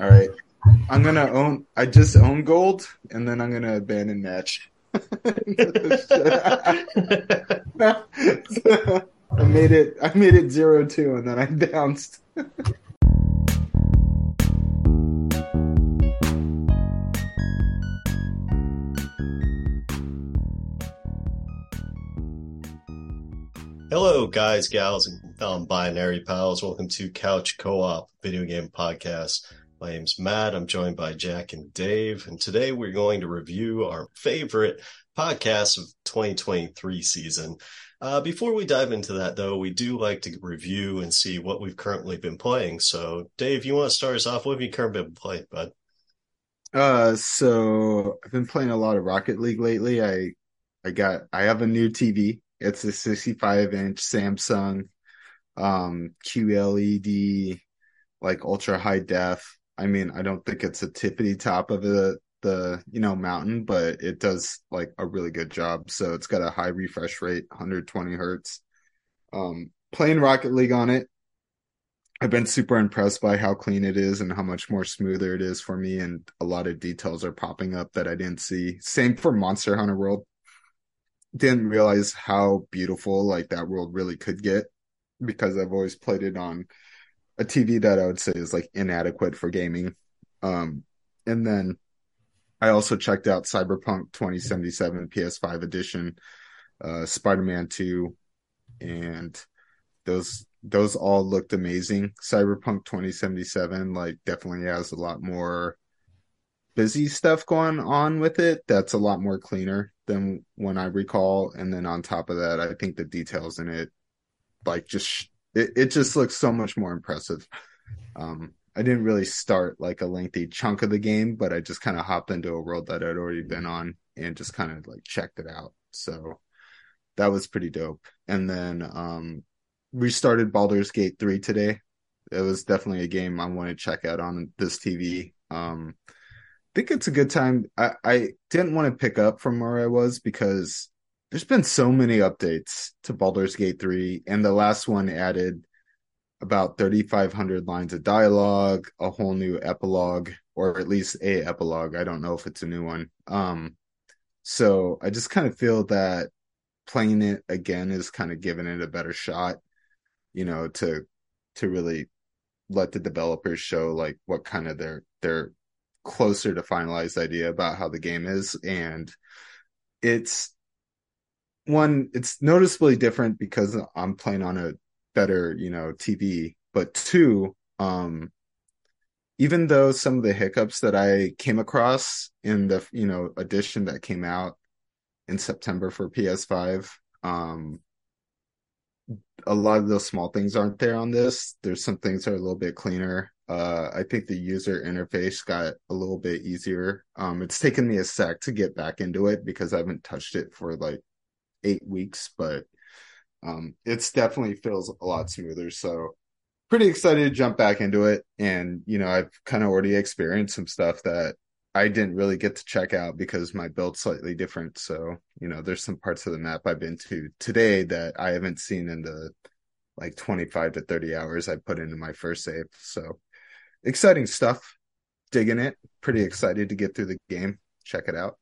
All right. I'm gonna own. I just own gold, and then I'm gonna abandon match. I made it. I made it zero two, and then I bounced. Hello, guys, gals, and um, binary pals. Welcome to Couch Co-op Video Game Podcast. My name's Matt. I'm joined by Jack and Dave, and today we're going to review our favorite podcast of 2023 season. Uh, before we dive into that, though, we do like to review and see what we've currently been playing. So, Dave, you want to start us off? What have you currently been playing, bud? Uh, so I've been playing a lot of Rocket League lately. I, I got, I have a new TV it's a 65 inch Samsung um, QLED, like ultra high def. I mean, I don't think it's a tippity top of the the you know mountain, but it does like a really good job. So it's got a high refresh rate, 120 hertz. Um, playing Rocket League on it, I've been super impressed by how clean it is and how much more smoother it is for me, and a lot of details are popping up that I didn't see. Same for Monster Hunter World didn't realize how beautiful like that world really could get because I've always played it on a TV that I would say is like inadequate for gaming. Um, and then I also checked out Cyberpunk 2077 PS5 edition, uh, Spider-Man 2, and those those all looked amazing. Cyberpunk 2077 like definitely has a lot more busy stuff going on with it. That's a lot more cleaner than when I recall. And then on top of that, I think the details in it, like just it, it just looks so much more impressive. Um, I didn't really start like a lengthy chunk of the game, but I just kind of hopped into a world that I'd already been on and just kind of like checked it out. So that was pretty dope. And then um restarted Baldur's Gate 3 today. It was definitely a game I want to check out on this TV. Um I think it's a good time. I, I didn't want to pick up from where I was because there's been so many updates to Baldur's Gate 3, and the last one added about 3,500 lines of dialogue, a whole new epilogue, or at least a epilogue. I don't know if it's a new one. Um, so I just kind of feel that playing it again is kind of giving it a better shot, you know, to to really let the developers show like what kind of their their closer to finalized idea about how the game is and it's one it's noticeably different because i'm playing on a better you know tv but two um even though some of the hiccups that i came across in the you know edition that came out in september for ps5 um a lot of those small things aren't there on this. There's some things that are a little bit cleaner. Uh, I think the user interface got a little bit easier. Um, it's taken me a sec to get back into it because I haven't touched it for like eight weeks, but um, it's definitely feels a lot smoother. So pretty excited to jump back into it. And, you know, I've kind of already experienced some stuff that I didn't really get to check out because my build's slightly different. So, you know, there's some parts of the map I've been to today that I haven't seen in the like 25 to 30 hours I put into my first save. So exciting stuff. Digging it. Pretty excited to get through the game. Check it out.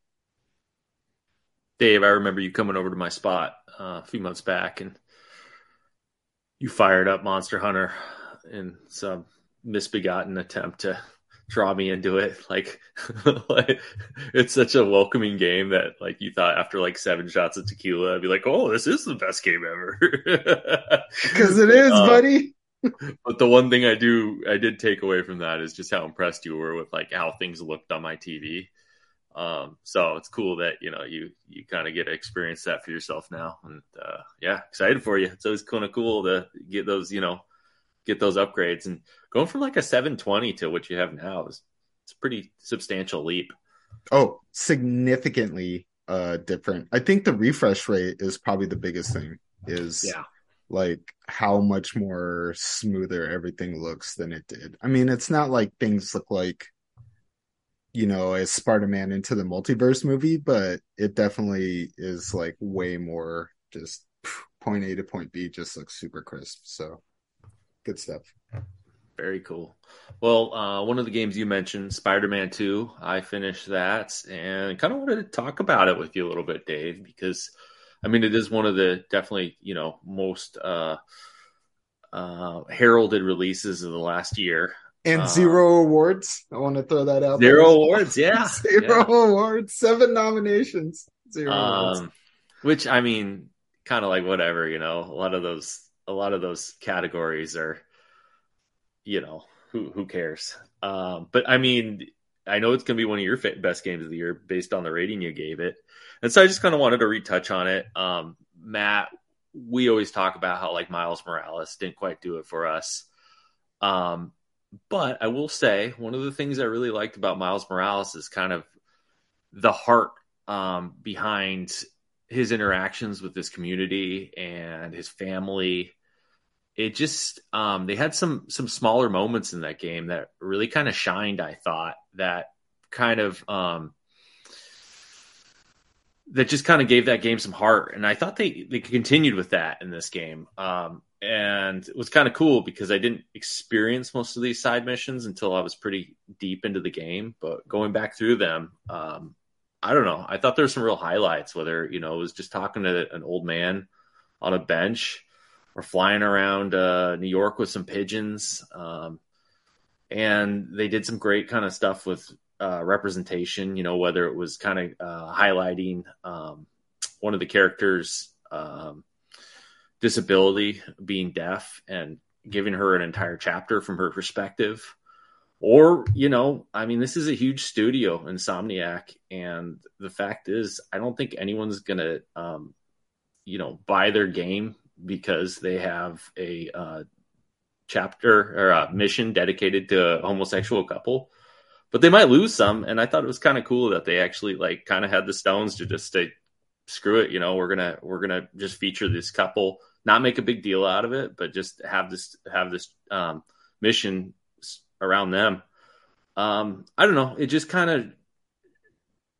Dave, I remember you coming over to my spot uh, a few months back and you fired up Monster Hunter in some misbegotten attempt to draw me into it. Like, like, it's such a welcoming game that like you thought after like seven shots of tequila, I'd be like, oh, this is the best game ever. Because it is, uh, buddy but the one thing I do I did take away from that is just how impressed you were with like how things looked on my TV. Um, so it's cool that you know you you kind of get to experience that for yourself now, and uh, yeah, excited for you. It's always kind of cool to get those you know get those upgrades and going from like a 720 to what you have now is it's a pretty substantial leap. Oh, significantly uh different. I think the refresh rate is probably the biggest thing. Is yeah like how much more smoother everything looks than it did. I mean, it's not like things look like you know, a Spider-Man into the multiverse movie, but it definitely is like way more just point A to point B just looks super crisp. So good stuff. Very cool. Well, uh, one of the games you mentioned, Spider Man 2, I finished that and kind of wanted to talk about it with you a little bit, Dave, because I mean, it is one of the definitely, you know, most uh, uh, heralded releases of the last year. And Uh, zero awards. I want to throw that out. Zero there. awards, yeah. zero awards. Seven nominations. Zero awards. Um, which I mean, kind of like whatever, you know. A lot of those, a lot of those categories are, you know, who who cares? Um, but I mean, I know it's gonna be one of your best games of the year based on the rating you gave it, and so I just kind of wanted to retouch on it. Um, Matt, we always talk about how like Miles Morales didn't quite do it for us. Um, but I will say one of the things I really liked about Miles Morales is kind of the heart um, behind his interactions with this community and his family. It just um, they had some some smaller moments in that game that really kind of shined. I thought that kind of um, that just kind of gave that game some heart, and I thought they they continued with that in this game. Um, and it was kind of cool because I didn't experience most of these side missions until I was pretty deep into the game. But going back through them, um, I don't know. I thought there were some real highlights. Whether you know it was just talking to an old man on a bench, or flying around uh, New York with some pigeons, um, and they did some great kind of stuff with uh, representation. You know, whether it was kind of uh, highlighting um, one of the characters' um, disability, being deaf, and giving her an entire chapter from her perspective. Or you know i mean this is a huge studio insomniac and the fact is i don't think anyone's gonna um, you know buy their game because they have a uh, chapter or a mission dedicated to a homosexual couple. But they might lose some and i thought it was kind of cool that they actually like kind of had the stones to just say screw it you know we're gonna we're gonna just feature this couple not make a big deal out of it but just have this have this um, mission around them. Um, I don't know. It just kind of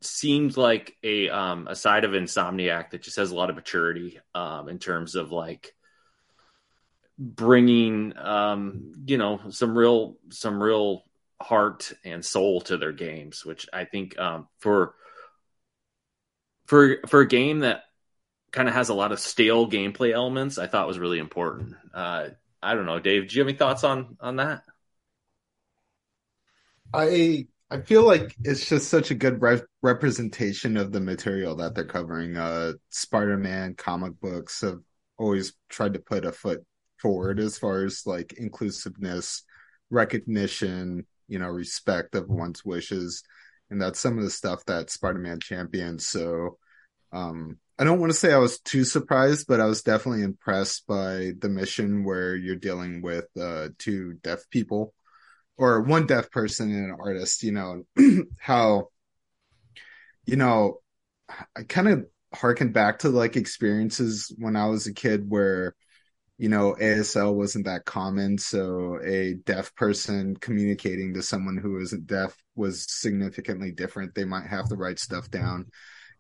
seems like a um, a side of Insomniac that just has a lot of maturity um, in terms of like bringing um, you know some real some real heart and soul to their games, which I think um, for for for a game that kind of has a lot of stale gameplay elements, I thought was really important. Uh, I don't know, Dave. Do you have any thoughts on on that? I I feel like it's just such a good re- representation of the material that they're covering. Uh, Spider-Man comic books have always tried to put a foot forward as far as like inclusiveness, recognition, you know, respect of one's wishes, and that's some of the stuff that Spider-Man champions. So, um, I don't want to say I was too surprised, but I was definitely impressed by the mission where you're dealing with uh, two deaf people or one deaf person and an artist, you know, how, you know, I kind of harken back to like experiences when I was a kid where, you know, ASL wasn't that common. So a deaf person communicating to someone who isn't deaf was significantly different. They might have to write stuff down.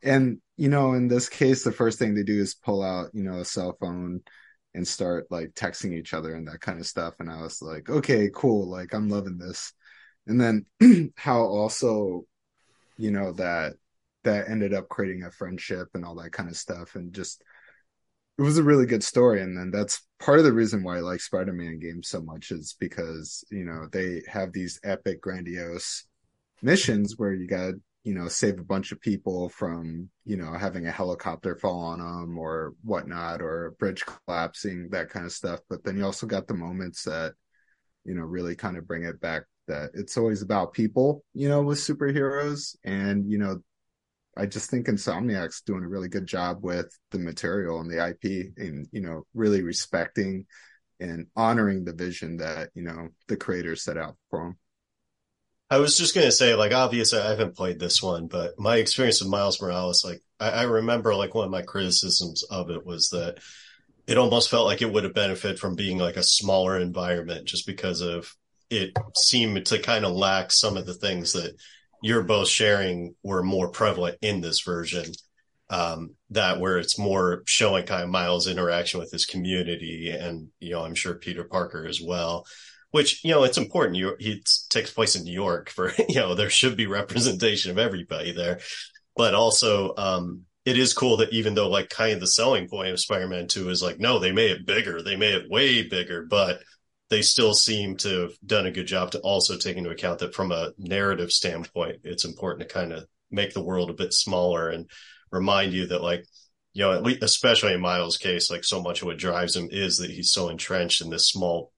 And, you know, in this case, the first thing they do is pull out, you know, a cell phone and start like texting each other and that kind of stuff. And I was like, okay, cool. Like I'm loving this. And then how also, you know, that that ended up creating a friendship and all that kind of stuff. And just it was a really good story. And then that's part of the reason why I like Spider-Man games so much is because, you know, they have these epic, grandiose missions where you got you know, save a bunch of people from, you know, having a helicopter fall on them or whatnot, or a bridge collapsing, that kind of stuff. But then you also got the moments that, you know, really kind of bring it back that it's always about people, you know, with superheroes. And, you know, I just think Insomniac's doing a really good job with the material and the IP and, you know, really respecting and honoring the vision that, you know, the creators set out for them. I was just gonna say, like, obviously, I haven't played this one, but my experience with Miles Morales, like, I, I, remember, like, one of my criticisms of it was that it almost felt like it would have benefited from being like a smaller environment, just because of it seemed to kind of lack some of the things that you're both sharing were more prevalent in this version. Um, that where it's more showing kind of Miles' interaction with his community, and you know, I'm sure Peter Parker as well which you know it's important. You it takes place in New York for you know there should be representation of everybody there, but also um, it is cool that even though like kind of the selling point of Spider-Man Two is like no they made it bigger they made it way bigger but they still seem to have done a good job to also take into account that from a narrative standpoint it's important to kind of make the world a bit smaller and remind you that like you know, at least, especially in Miles' case, like so much of what drives him is that he's so entrenched in this small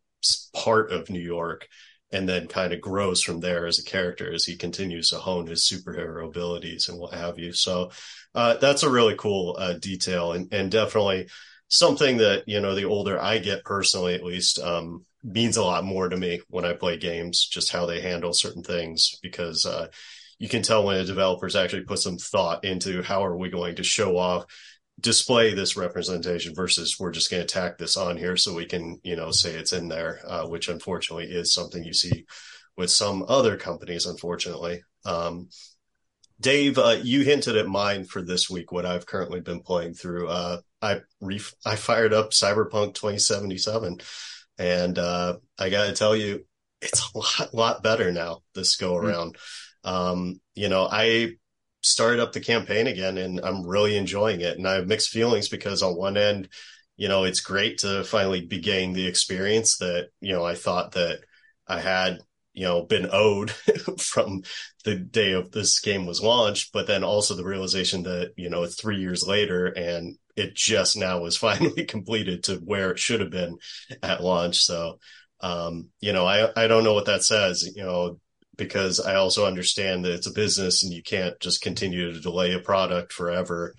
part of New York and then kind of grows from there as a character as he continues to hone his superhero abilities and what have you. So uh, that's a really cool uh, detail and, and definitely something that, you know, the older I get personally, at least, um, means a lot more to me when I play games, just how they handle certain things because, uh, you can tell when a developer's actually put some thought into how are we going to show off display this representation versus we're just going to tack this on here so we can you know say it's in there uh, which unfortunately is something you see with some other companies unfortunately. Um, dave uh, you hinted at mine for this week what i've currently been playing through. Uh, i ref- i fired up cyberpunk 2077 and uh, i gotta tell you it's a lot lot better now this go hmm. around mm-hmm. um, you know i started up the campaign again and I'm really enjoying it. And I have mixed feelings because on one end, you know, it's great to finally be getting the experience that, you know, I thought that I had, you know, been owed from the day of this game was launched, but then also the realization that, you know, it's three years later and it just now was finally completed to where it should have been at launch. So, um, you know, I, I don't know what that says, you know, because I also understand that it's a business and you can't just continue to delay a product forever.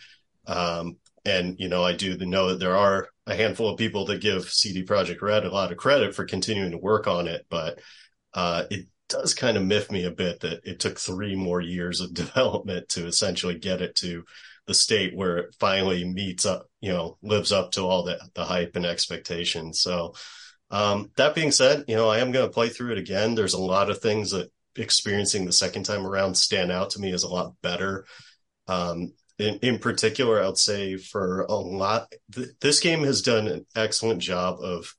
Um, and you know, I do know that there are a handful of people that give CD Projekt Red a lot of credit for continuing to work on it, but uh, it does kind of miff me a bit that it took three more years of development to essentially get it to the state where it finally meets up, you know, lives up to all the, the hype and expectations. So, um, that being said, you know, I am going to play through it again. There's a lot of things that experiencing the second time around stand out to me as a lot better. Um, in, in particular, I would say for a lot, th- this game has done an excellent job of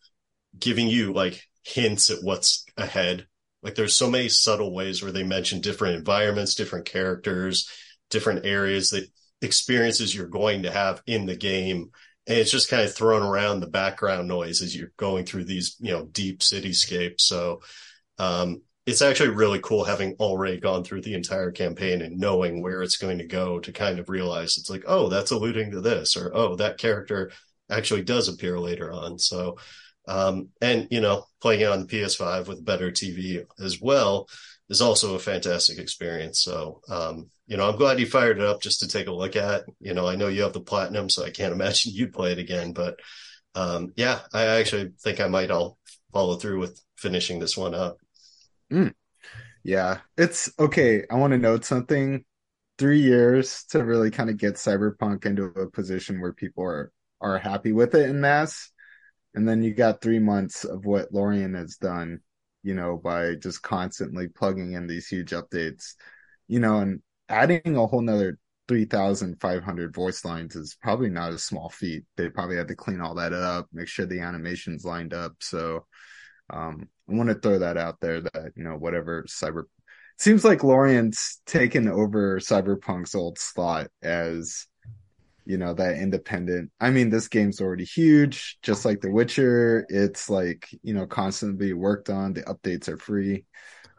giving you like hints at what's ahead. Like there's so many subtle ways where they mention different environments, different characters, different areas that experiences you're going to have in the game. And it's just kind of thrown around the background noise as you're going through these, you know, deep cityscapes. So, um, it's actually really cool having already gone through the entire campaign and knowing where it's going to go to kind of realize it's like, oh, that's alluding to this, or oh, that character actually does appear later on. So, um, and you know, playing it on the PS5 with better TV as well is also a fantastic experience. So, um, you know, I'm glad you fired it up just to take a look at. You know, I know you have the platinum, so I can't imagine you'd play it again, but um, yeah, I actually think I might all follow through with finishing this one up. Mm. Yeah, it's okay. I want to note something. Three years to really kind of get Cyberpunk into a position where people are are happy with it in mass, and then you got three months of what Larian has done, you know, by just constantly plugging in these huge updates, you know, and adding a whole nother 3,500 voice lines is probably not a small feat. They probably had to clean all that up, make sure the animations lined up. So, um, I want to throw that out there that, you know, whatever cyber seems like Larian's taken over Cyberpunk's old slot as, you know, that independent. I mean, this game's already huge, just like The Witcher. It's like, you know, constantly worked on. The updates are free.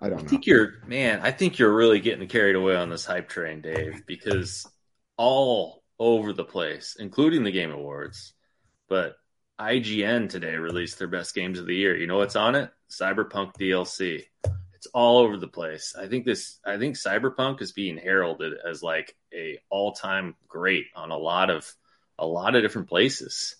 I don't I think you're, man, I think you're really getting carried away on this hype train, Dave, because all over the place, including the Game Awards, but IGN today released their best games of the year. You know what's on it? Cyberpunk DLC. It's all over the place. I think this I think Cyberpunk is being heralded as like a all-time great on a lot of a lot of different places.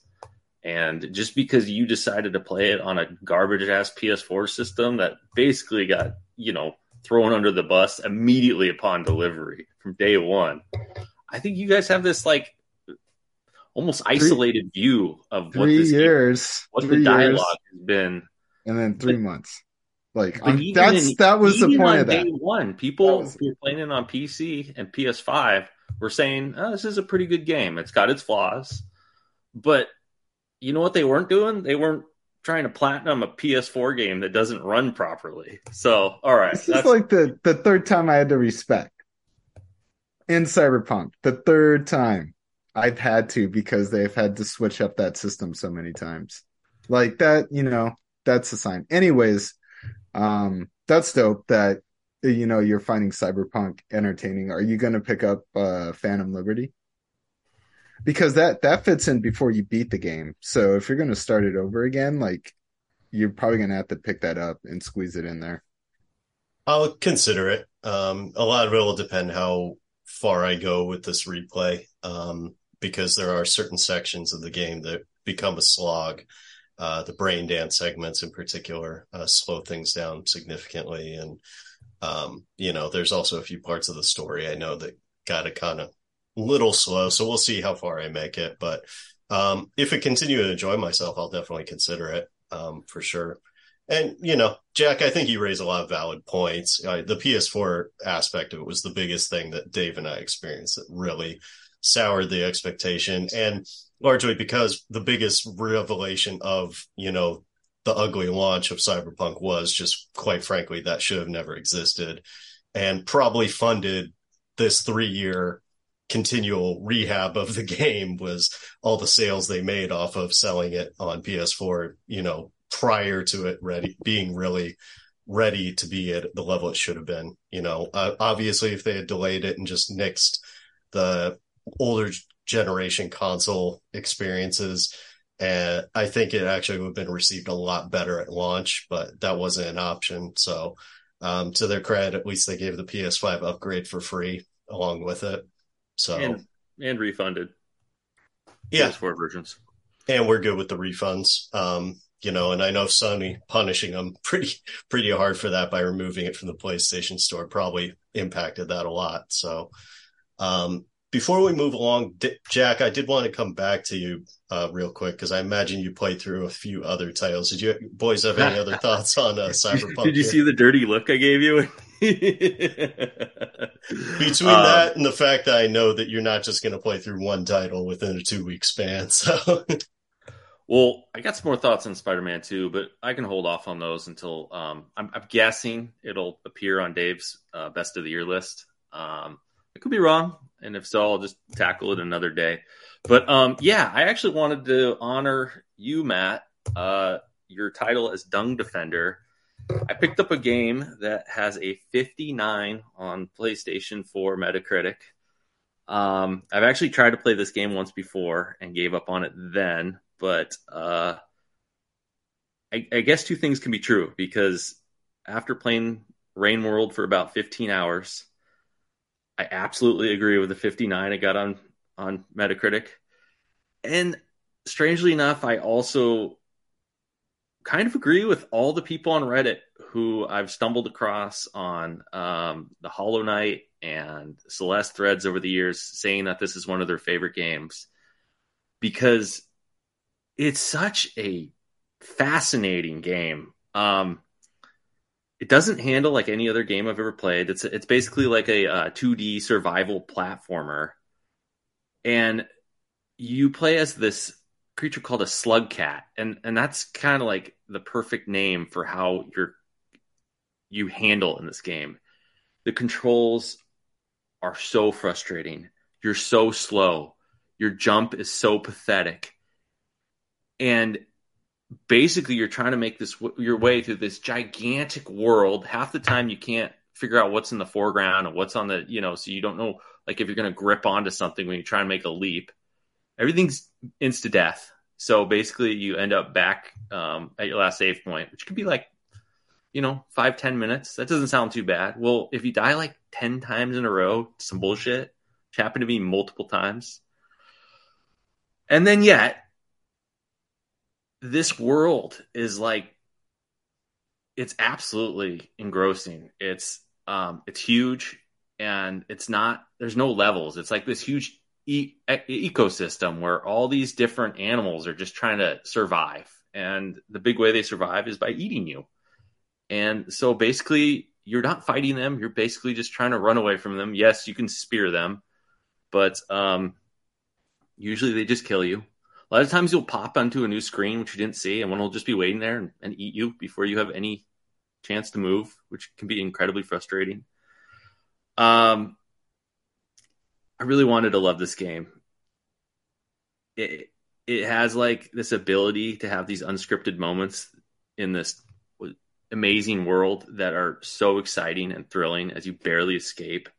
And just because you decided to play it on a garbage ass PS4 system that basically got, you know, thrown under the bus immediately upon delivery from day one, I think you guys have this like almost isolated three, view of what three years, what the dialogue years, has been, and then three but, months. Like that's in, that was the point of that. Day one, people who were playing it on PC and PS5 were saying, oh, "This is a pretty good game. It's got its flaws," but you know what they weren't doing? They weren't trying to platinum a PS4 game that doesn't run properly. So, all right. This is like the, the third time I had to respect in Cyberpunk. The third time I've had to because they've had to switch up that system so many times. Like that, you know, that's a sign. Anyways, um, that's dope that you know you're finding Cyberpunk entertaining. Are you going to pick up uh, Phantom Liberty? Because that that fits in before you beat the game. So if you're going to start it over again, like you're probably going to have to pick that up and squeeze it in there. I'll consider it. Um, a lot of it will depend how far I go with this replay, um, because there are certain sections of the game that become a slog. Uh, the brain dance segments in particular uh, slow things down significantly, and um, you know, there's also a few parts of the story I know that got a kind of little slow. So we'll see how far I make it. But um, if I continue to enjoy myself, I'll definitely consider it um, for sure. And you know, Jack, I think you raise a lot of valid points. Uh, the PS4 aspect of it was the biggest thing that Dave and I experienced that really soured the expectation, and largely because the biggest revelation of you know the ugly launch of Cyberpunk was just quite frankly that should have never existed, and probably funded this three year continual rehab of the game was all the sales they made off of selling it on PS4, you know, prior to it ready being really ready to be at the level it should have been. You know, uh, obviously, if they had delayed it and just nixed the older generation console experiences, and I think it actually would have been received a lot better at launch, but that wasn't an option. So, um, to their credit, at least they gave the PS5 upgrade for free along with it. So and, and refunded. Yeah, PS4 versions. And we're good with the refunds. Um, you know, and I know Sony punishing them pretty pretty hard for that by removing it from the PlayStation Store probably impacted that a lot. So, um, before we move along, D- Jack, I did want to come back to you uh, real quick because I imagine you played through a few other titles. Did you boys have any other thoughts on uh, Cyberpunk? Did you here? see the dirty look I gave you? Between um, that and the fact that I know that you're not just going to play through one title within a two week span, so. Well, I got some more thoughts on Spider-Man 2, but I can hold off on those until um, I'm, I'm, guessing it'll appear on Dave's uh, best of the year list. Um, I could be wrong, and if so, I'll just tackle it another day. But um, yeah, I actually wanted to honor you, Matt. Uh, your title as Dung Defender. I picked up a game that has a 59 on PlayStation 4 Metacritic. Um, I've actually tried to play this game once before and gave up on it then, but uh, I, I guess two things can be true because after playing Rain World for about 15 hours, I absolutely agree with the 59 I got on on Metacritic. And strangely enough, I also kind of agree with all the people on Reddit who I've stumbled across on um, the Hollow Knight and Celeste threads over the years saying that this is one of their favorite games because it's such a fascinating game. Um, it doesn't handle like any other game I've ever played. It's it's basically like a, a 2D survival platformer, and you play as this creature called a slug cat, and and that's kind of like the perfect name for how you're you handle in this game. The controls are so frustrating. You're so slow. Your jump is so pathetic. And basically you're trying to make this your way through this gigantic world. Half the time you can't figure out what's in the foreground and what's on the, you know, so you don't know like if you're going to grip onto something when you try and make a leap. Everything's insta death. So basically you end up back um, at your last save point, which could be like, you know, five ten minutes. That doesn't sound too bad. Well, if you die like 10 times in a row, some bullshit, which happened to me multiple times. And then yet, this world is like it's absolutely engrossing. It's um it's huge and it's not there's no levels. It's like this huge e- ecosystem where all these different animals are just trying to survive. And the big way they survive is by eating you. And so basically you're not fighting them, you're basically just trying to run away from them. Yes, you can spear them, but um usually they just kill you A lot of times you'll pop onto a new screen which you didn't see, and one will just be waiting there and, and eat you before you have any chance to move, which can be incredibly frustrating. Um, I really wanted to love this game. It it has like this ability to have these unscripted moments in this amazing world that are so exciting and thrilling as you barely escape.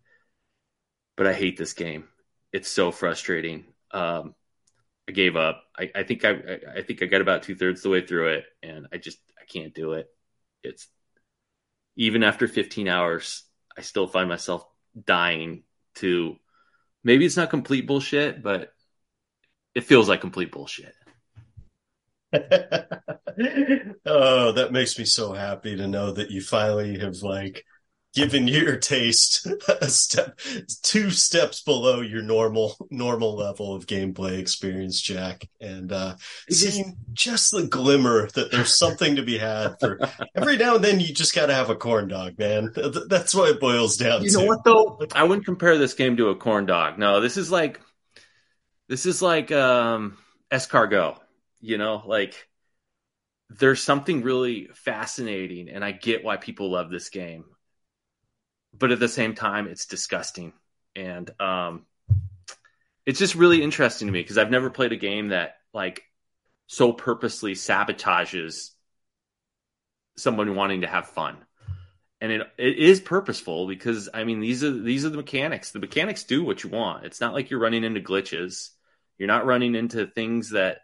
But I hate this game. It's so frustrating. Um, I gave up. I, I think I, I think I got about two thirds the way through it, and I just I can't do it. It's even after 15 hours, I still find myself dying to. Maybe it's not complete bullshit, but it feels like complete bullshit. oh, that makes me so happy to know that you finally have like given your taste a step two steps below your normal normal level of gameplay experience jack. And uh seeing just the glimmer that there's something to be had for every now and then you just got to have a corn dog man. That's what it boils down you to. you know what though? I wouldn't compare this game to a corn dog. No this is like this is like um escargot you know? Like there's something really fascinating and i get why people love this game but at the same time it's disgusting. And um it's just really interesting to me because i've never played a game that like so purposely sabotages someone wanting to have fun. And it it is purposeful because i mean these are these are the mechanics. The mechanics do what you want. It's not like you're running into glitches. You're not running into things that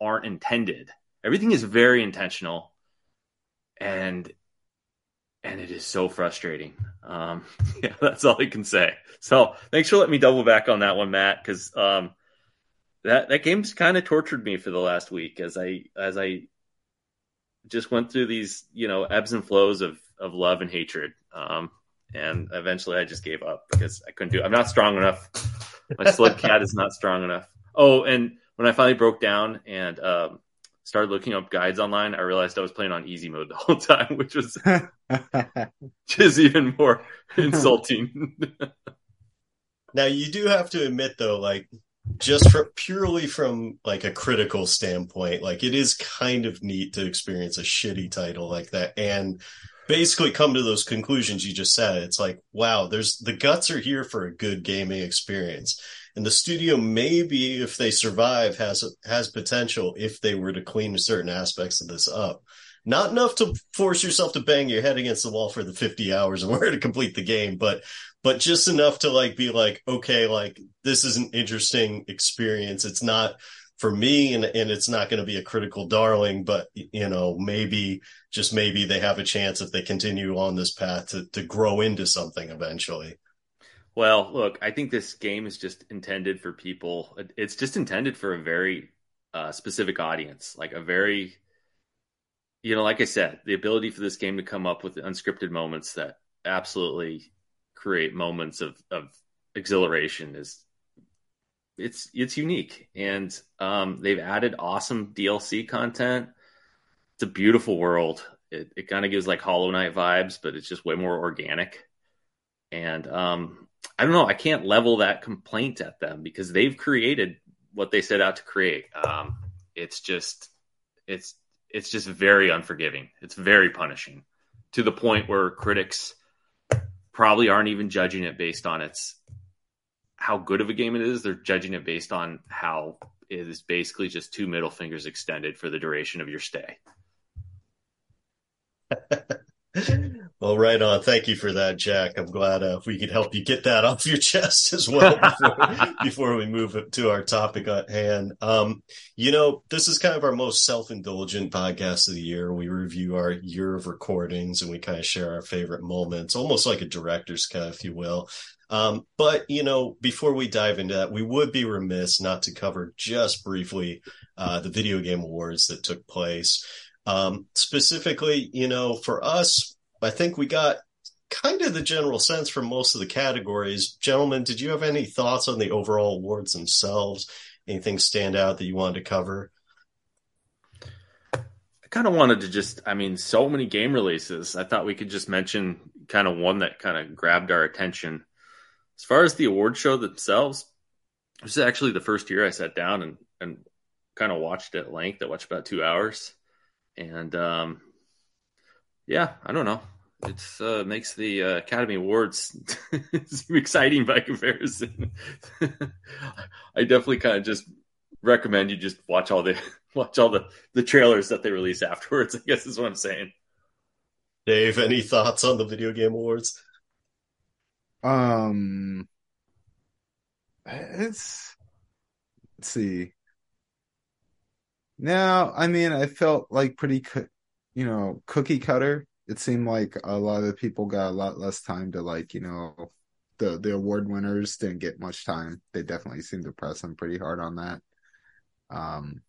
aren't intended. Everything is very intentional. And and it is so frustrating. Um yeah that's all i can say. So thanks for letting me double back on that one matt because um that that game's kind of tortured me for the last week as i as i just went through these you know ebbs and flows of of love and hatred. Um and eventually i just gave up because i couldn't do it i'm not strong enough. My slug cat is not strong enough. Oh and when i finally broke down and um started looking up guides online, I realized I was playing on easy mode the whole time, which was just even more insulting. now you do have to admit though, like just for purely from like a critical standpoint, like it is kind of neat to experience a shitty title like that and basically come to those conclusions you just said. It's like, wow, there's the guts are here for a good gaming experience and the studio maybe if they survive has has potential if they were to clean certain aspects of this up. Not enough to force yourself to bang your head against the wall for the 50 hours in order to complete the game but but just enough to like be like okay like this is an interesting experience. It's not for me and and it's not going to be a critical darling but you know maybe just maybe they have a chance if they continue on this path to to grow into something eventually well, look, I think this game is just intended for people. It's just intended for a very uh, specific audience, like a very, you know, like I said, the ability for this game to come up with unscripted moments that absolutely create moments of of exhilaration is it's it's unique, and um, they've added awesome DLC content. It's a beautiful world. It, it kind of gives like Hollow Knight vibes, but it's just way more organic. And um, I don't know. I can't level that complaint at them because they've created what they set out to create. Um, it's just, it's, it's just very unforgiving. It's very punishing to the point where critics probably aren't even judging it based on its how good of a game it is. They're judging it based on how it is basically just two middle fingers extended for the duration of your stay. Well, right on. Thank you for that, Jack. I'm glad uh, we could help you get that off your chest as well before, before we move to our topic at hand. Um, you know, this is kind of our most self-indulgent podcast of the year. We review our year of recordings and we kind of share our favorite moments, almost like a director's cut, if you will. Um, but you know, before we dive into that, we would be remiss not to cover just briefly uh, the video game awards that took place. Um, specifically, you know, for us, I think we got kind of the general sense from most of the categories. Gentlemen, did you have any thoughts on the overall awards themselves? Anything stand out that you wanted to cover? I kind of wanted to just, I mean, so many game releases. I thought we could just mention kind of one that kind of grabbed our attention. As far as the award show themselves, this is actually the first year I sat down and, and kind of watched at length. I watched about two hours, and um, yeah, I don't know. It uh, makes the uh, Academy Awards exciting by comparison. I definitely kind of just recommend you just watch all the watch all the the trailers that they release afterwards. I guess is what I'm saying. Dave, any thoughts on the video game awards? Um, it's let's see. Now, I mean, I felt like pretty, co- you know, cookie cutter. It seemed like a lot of the people got a lot less time to like, you know, the the award winners didn't get much time. They definitely seemed to press them pretty hard on that. Um,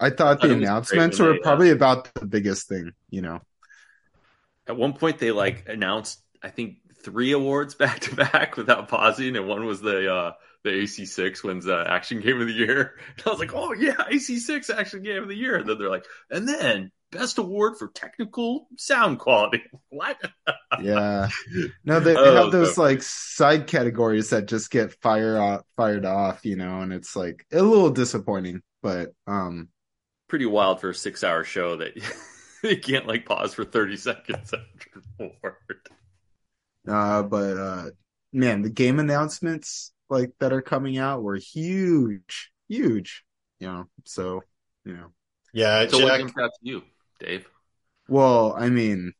I thought I the thought announcements were uh, probably about the biggest thing, you know. At one point, they like announced I think three awards back to back without pausing, and one was the uh, the AC6 wins uh, Action Game of the Year. And I was like, oh yeah, AC6 Action Game of the Year. And then they're like, and then best award for technical sound quality. what? Yeah. No, they, they Oh, have those so- like side categories that just get fire off, fired off, you know, and it's like a little disappointing, but um Pretty wild for a six hour show that you can't like pause for 30 seconds after the award. uh but uh man, the game announcements like that are coming out were huge, huge, you know. So, you know. Yeah, So what Jack. jumped out to you, Dave? Well, I mean,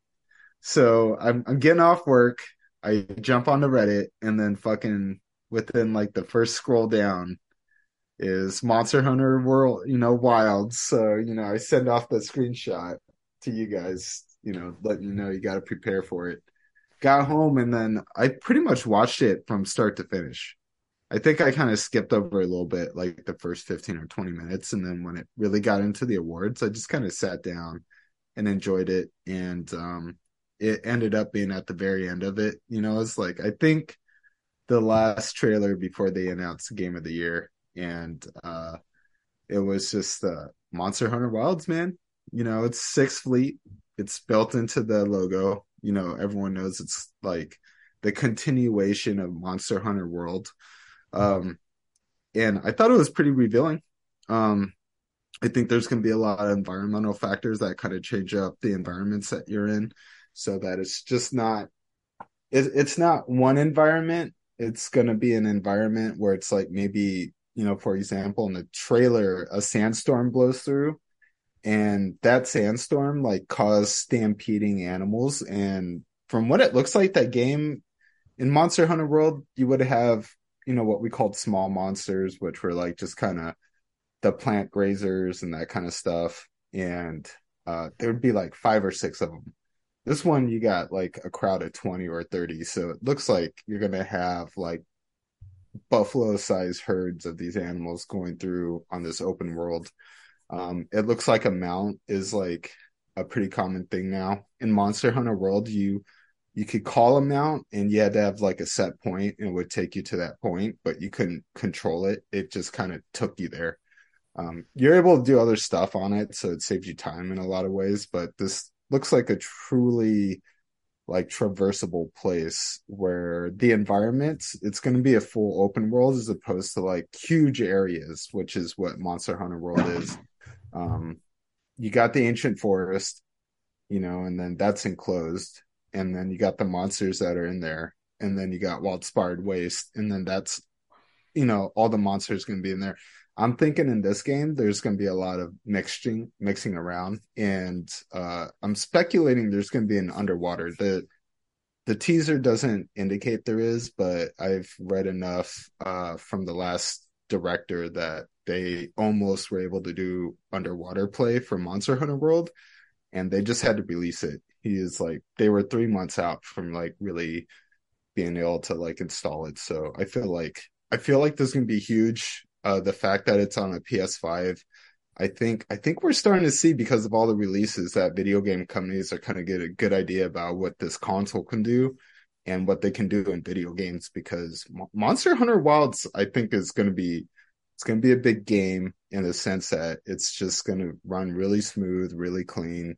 so I'm I'm getting off work, I jump onto Reddit and then fucking within like the first scroll down is Monster Hunter World, you know, Wild. So, you know, I send off the screenshot to you guys, you know, letting you know you got to prepare for it. Got home and then I pretty much watched it from start to finish. I think I kind of skipped over a little bit, like the first 15 or 20 minutes. And then when it really got into the awards, I just kind of sat down and enjoyed it. And um, it ended up being at the very end of it. You know, it's like, I think the last trailer before they announced the game of the year. And uh, it was just uh, Monster Hunter Wilds, man. You know, it's Sixth Fleet. It's built into the logo. You know, everyone knows it's like the continuation of Monster Hunter World. Um, and I thought it was pretty revealing. Um, I think there's going to be a lot of environmental factors that kind of change up the environments that you're in, so that it's just not. It, it's not one environment. It's going to be an environment where it's like maybe you know, for example, in the trailer, a sandstorm blows through, and that sandstorm like caused stampeding animals. And from what it looks like, that game in Monster Hunter World, you would have you know what we called small monsters, which were like just kind of the plant grazers and that kind of stuff. And uh, there would be like five or six of them. This one, you got like a crowd of 20 or 30. So it looks like you're going to have like buffalo sized herds of these animals going through on this open world. Um, it looks like a mount is like a pretty common thing now. In Monster Hunter World, you you could call a mount and you had to have like a set point and it would take you to that point, but you couldn't control it. It just kind of took you there. Um, you're able to do other stuff on it, so it saves you time in a lot of ways. But this looks like a truly like traversable place where the environment it's going to be a full open world as opposed to like huge areas, which is what Monster Hunter World is. Um, you got the ancient forest, you know, and then that's enclosed, and then you got the monsters that are in there, and then you got Wildspire Waste, and then that's you know all the monsters going to be in there. I'm thinking in this game there's going to be a lot of mixing mixing around, and uh, I'm speculating there's going to be an underwater. the The teaser doesn't indicate there is, but I've read enough uh, from the last director that they almost were able to do underwater play for Monster Hunter World, and they just had to release it. He is like they were three months out from like really being able to like install it. So I feel like I feel like this is gonna be huge. Uh, the fact that it's on a PS5, I think I think we're starting to see because of all the releases that video game companies are kind of get a good idea about what this console can do and what they can do in video games. Because Monster Hunter Wilds, I think, is going to be it's going to be a big game in the sense that it's just going to run really smooth, really clean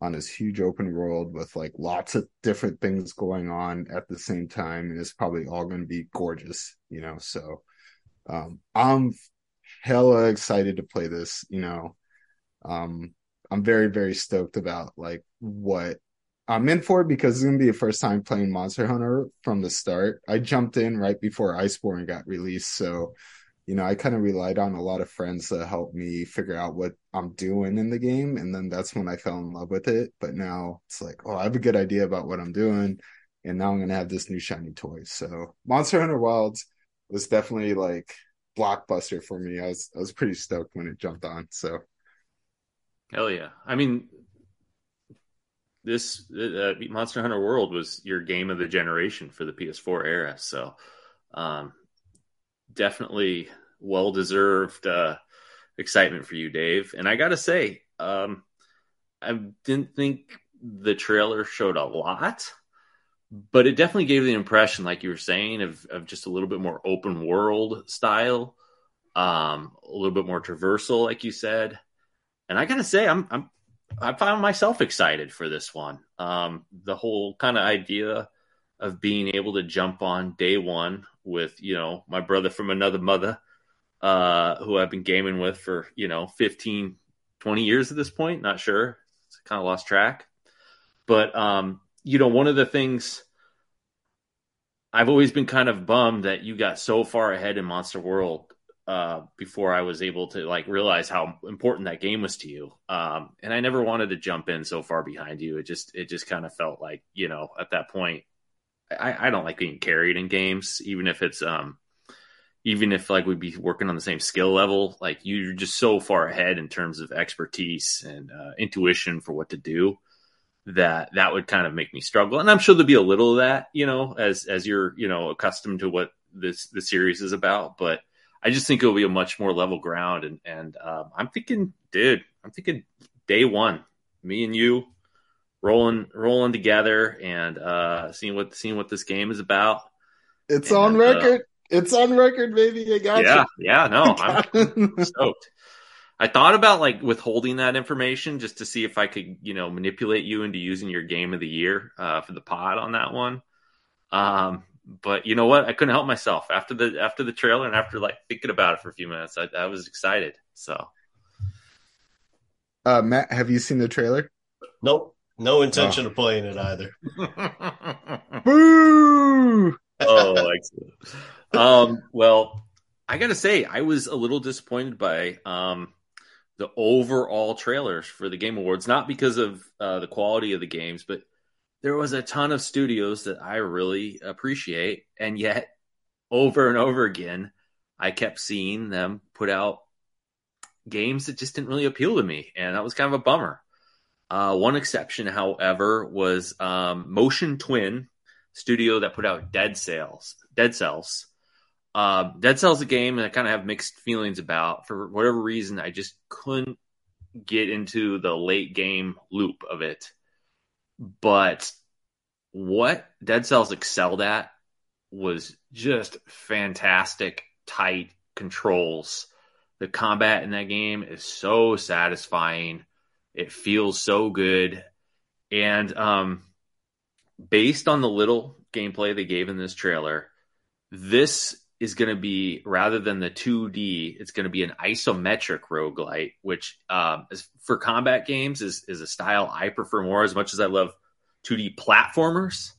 on this huge open world with like lots of different things going on at the same time and it's probably all going to be gorgeous you know so um i'm hella excited to play this. You know, um, I'm very very stoked about like what I'm in for because it's gonna be the first time playing Monster Hunter from the start. I jumped in right before Iceborne got released, so you know I kind of relied on a lot of friends to help me figure out what I'm doing in the game, and then that's when I fell in love with it. But now it's like, oh, I have a good idea about what I'm doing, and now I'm gonna have this new shiny toy. So Monster Hunter Wilds was definitely like blockbuster for me. I was I was pretty stoked when it jumped on. So hell yeah! I mean, this uh, Monster Hunter World was your game of the generation for the PS4 era. So um, definitely well deserved uh, excitement for you, Dave. And I got to say, um, I didn't think the trailer showed a lot but it definitely gave the impression, like you were saying, of, of just a little bit more open world style, um, a little bit more traversal, like you said. And I gotta say, I'm I'm I found myself excited for this one. Um, the whole kind of idea of being able to jump on day one with you know my brother from another mother, uh, who I've been gaming with for you know 15, 20 years at this point. Not sure, kind of lost track. But um, you know, one of the things I've always been kind of bummed that you got so far ahead in Monster World uh, before I was able to like realize how important that game was to you. Um, and I never wanted to jump in so far behind you. It just it just kind of felt like you know at that point, I, I don't like being carried in games, even if it's um, even if like we'd be working on the same skill level. Like you're just so far ahead in terms of expertise and uh, intuition for what to do that that would kind of make me struggle. And I'm sure there'll be a little of that, you know, as as you're, you know, accustomed to what this the series is about. But I just think it'll be a much more level ground. And and um, I'm thinking, dude, I'm thinking day one, me and you rolling rolling together and uh seeing what seeing what this game is about. It's and, on uh, record. Uh, it's on record, baby. I got yeah, you. Yeah, no, I'm stoked. I thought about like withholding that information just to see if I could, you know, manipulate you into using your game of the year uh, for the pod on that one. Um, but you know what? I couldn't help myself after the after the trailer and after like thinking about it for a few minutes. I, I was excited. So, uh, Matt, have you seen the trailer? Nope, no intention oh. of playing it either. Boo! oh, excellent. Um, well, I gotta say, I was a little disappointed by um the overall trailers for the Game Awards, not because of uh, the quality of the games, but there was a ton of studios that I really appreciate, and yet over and over again, I kept seeing them put out games that just didn't really appeal to me, and that was kind of a bummer. Uh, one exception, however, was um, Motion Twin studio that put out Dead Cells. Dead Cells. Uh, Dead Cells is a game that I kind of have mixed feelings about. For whatever reason, I just couldn't get into the late game loop of it. But what Dead Cells excelled at was just fantastic, tight controls. The combat in that game is so satisfying. It feels so good. And um, based on the little gameplay they gave in this trailer, this is going to be rather than the 2D, it's going to be an isometric roguelite, which um, is, for combat games is is a style I prefer more. As much as I love 2D platformers,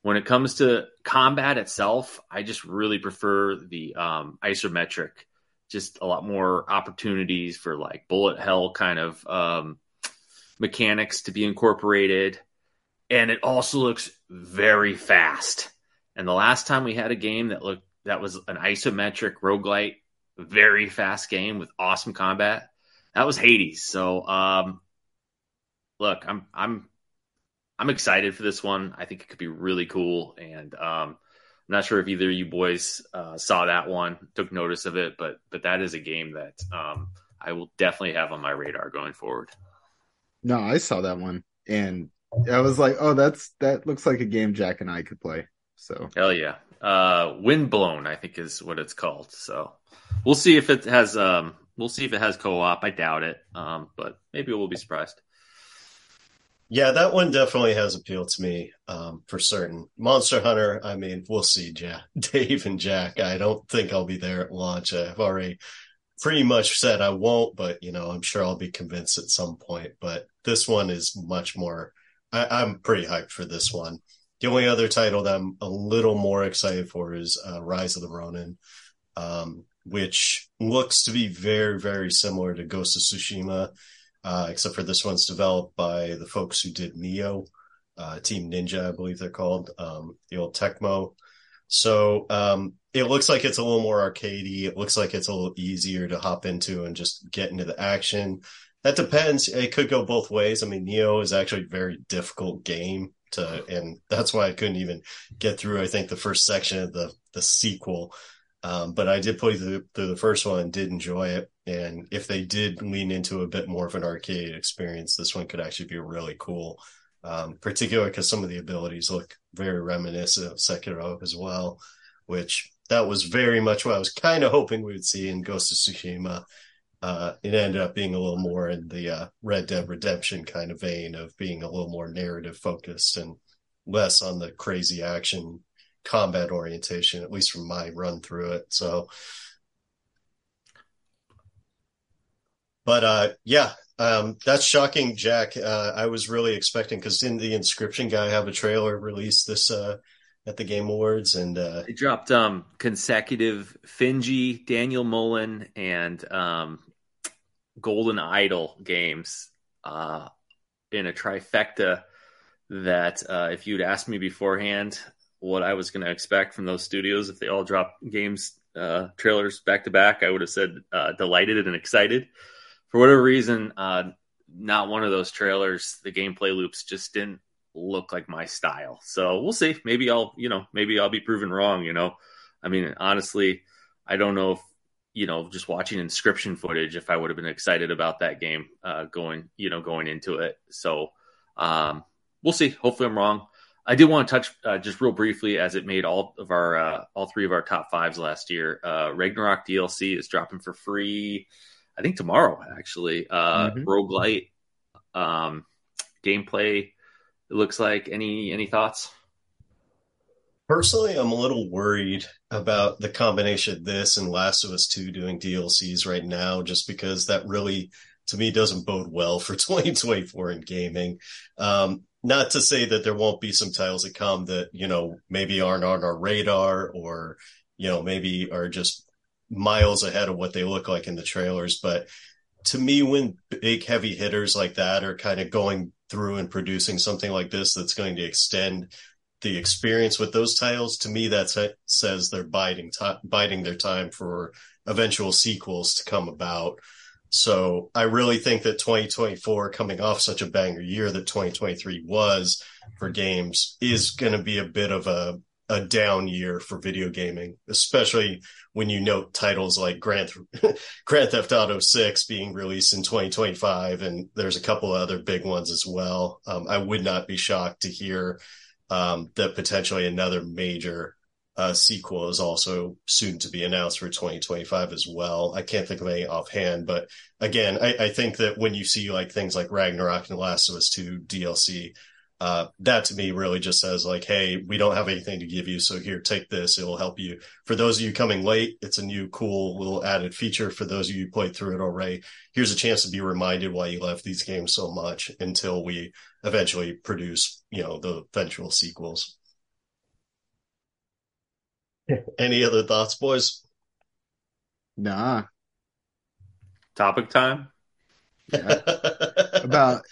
when it comes to combat itself, I just really prefer the um, isometric. Just a lot more opportunities for like bullet hell kind of um, mechanics to be incorporated, and it also looks very fast. And the last time we had a game that looked that was an isometric roguelite, very fast game with awesome combat. That was Hades. So, um, look, I'm I'm I'm excited for this one. I think it could be really cool, and um, I'm not sure if either of you boys uh, saw that one, took notice of it, but but that is a game that um, I will definitely have on my radar going forward. No, I saw that one, and I was like, oh, that's that looks like a game Jack and I could play. So hell yeah, uh, Windblown, I think is what it's called. So we'll see if it has um, we'll see if it has co-op. I doubt it, um, but maybe we'll be surprised. Yeah, that one definitely has appeal to me um, for certain. Monster Hunter, I mean, we'll see, Jack, Dave and Jack. I don't think I'll be there at launch. I've already pretty much said I won't, but you know, I'm sure I'll be convinced at some point. But this one is much more. I, I, am pretty hyped for this one. The only other title that I'm a little more excited for is uh, Rise of the Ronin, um, which looks to be very, very similar to Ghost of Tsushima, uh, except for this one's developed by the folks who did Nioh, uh, Team Ninja, I believe they're called, um, the old Tecmo. So um, it looks like it's a little more arcadey. It looks like it's a little easier to hop into and just get into the action. That depends. It could go both ways. I mean, Nioh is actually a very difficult game to, and that's why I couldn't even get through. I think the first section of the the sequel, um, but I did play through, through the first one did enjoy it. And if they did lean into a bit more of an arcade experience, this one could actually be really cool. Um, particularly because some of the abilities look very reminiscent of Sekiro as well, which that was very much what I was kind of hoping we would see in Ghost of Tsushima. Uh, it ended up being a little more in the uh, Red Dead Redemption kind of vein of being a little more narrative focused and less on the crazy action combat orientation, at least from my run through it. So, but uh, yeah, um, that's shocking, Jack. Uh, I was really expecting because in the Inscryption guy have a trailer released this uh, at the Game Awards, and uh, they dropped um, consecutive Finji, Daniel Mullins, and um, Golden Idol games uh, in a trifecta. That uh, if you'd asked me beforehand what I was going to expect from those studios if they all drop games uh, trailers back to back, I would have said uh, delighted and excited. For whatever reason, uh, not one of those trailers. The gameplay loops just didn't look like my style. So we'll see. Maybe I'll, you know, maybe I'll be proven wrong. You know, I mean, honestly, I don't know if you know, just watching Inscryption footage, if I would have been excited about that game uh, going, you know, going into it. So um, we'll see. Hopefully, I'm wrong. I did want to touch uh, just real briefly as it made all of our uh, all three of our top fives last year. Uh, Ragnarok DLC is dropping for free. I think tomorrow actually. Uh, mm-hmm. Roguelite um, gameplay it looks like. Any any thoughts? Personally, I'm a little worried about the combination of this and Last of Us 2 doing DLCs right now, just because that really, to me, doesn't bode well for 2024 in gaming. Um, not to say that there won't be some titles that come that, you know, maybe aren't on our radar or, you know, maybe are just miles ahead of what they look like in the trailers. But to me, when big heavy hitters like that are kind of going through and producing something like this that's going to extend the experience with those titles, to me, that says they're biding time, biding their time for eventual sequels to come about. So I really think that 2024 coming off such a banger year that 2023 was for games is going to be a bit of a, a down year for video gaming, especially when you note titles like Grand, Grand Theft Auto 6 being released in 2025. And there's a couple of other big ones as well. Um, I would not be shocked to hear um, that potentially another major uh, sequel is also soon to be announced for 2025 as well. I can't think of any offhand, but again, I, I think that when you see like things like Ragnarok and Last of Us 2 DLC, uh, that to me really just says like, hey, we don't have anything to give you, so here, take this. It'll help you. For those of you coming late, it's a new cool little added feature. For those of you who played through it already, here's a chance to be reminded why you love these games so much until we eventually produce, you know, the eventual sequels. Any other thoughts, boys? Nah. Topic time. Yeah. About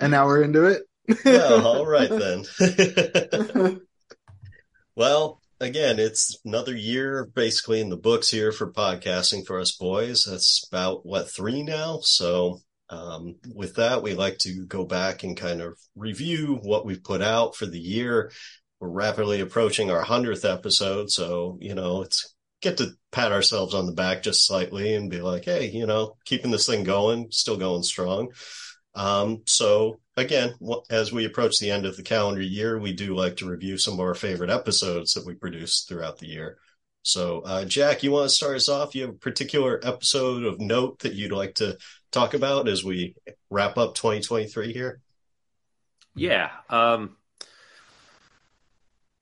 an hour into it well, all right then. well, again, it's another year basically in the books here for podcasting for us boys. That's about what three now. So um, with that, we like to go back and kind of review what we've put out for the year. We're rapidly approaching our hundredth episode, so you know it's get to pat ourselves on the back just slightly and be like, hey, you know, keeping this thing going, still going strong. Um, so again, as we approach the end of the calendar year, we do like to review some of our favorite episodes that we produce throughout the year. So, uh, Jack, you want to start us off? You have a particular episode of note that you'd like to talk about as we wrap up 2023 here? Yeah. Um,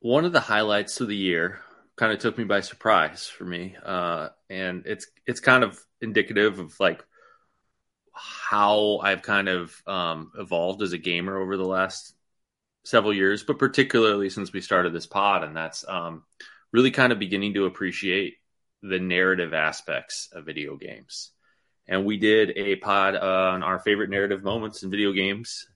one of the highlights of the year, kind of took me by surprise for me, uh, and it's it's kind of indicative of like how I've kind of um, evolved as a gamer over the last several years, but particularly since we started this pod, and that's um, really kind of beginning to appreciate the narrative aspects of video games. And we did a pod on our favorite narrative moments in video games,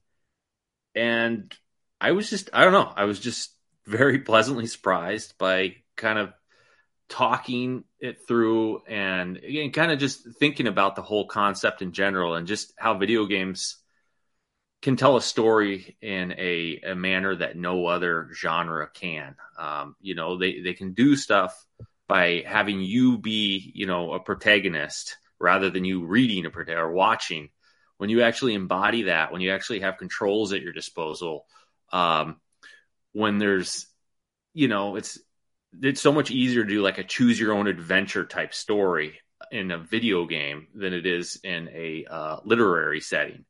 and I was just I don't know I was just very pleasantly surprised by kind of talking it through and again, kind of just thinking about the whole concept in general and just how video games can tell a story in a, a manner that no other genre can. Um, you know, they, they can do stuff by having you be, you know, a protagonist rather than you reading a protagonist or watching. When you actually embody that, when you actually have controls at your disposal, um, when there's, you know, it's it's so much easier to do like a choose your own adventure type story in a video game than it is in a uh, literary setting.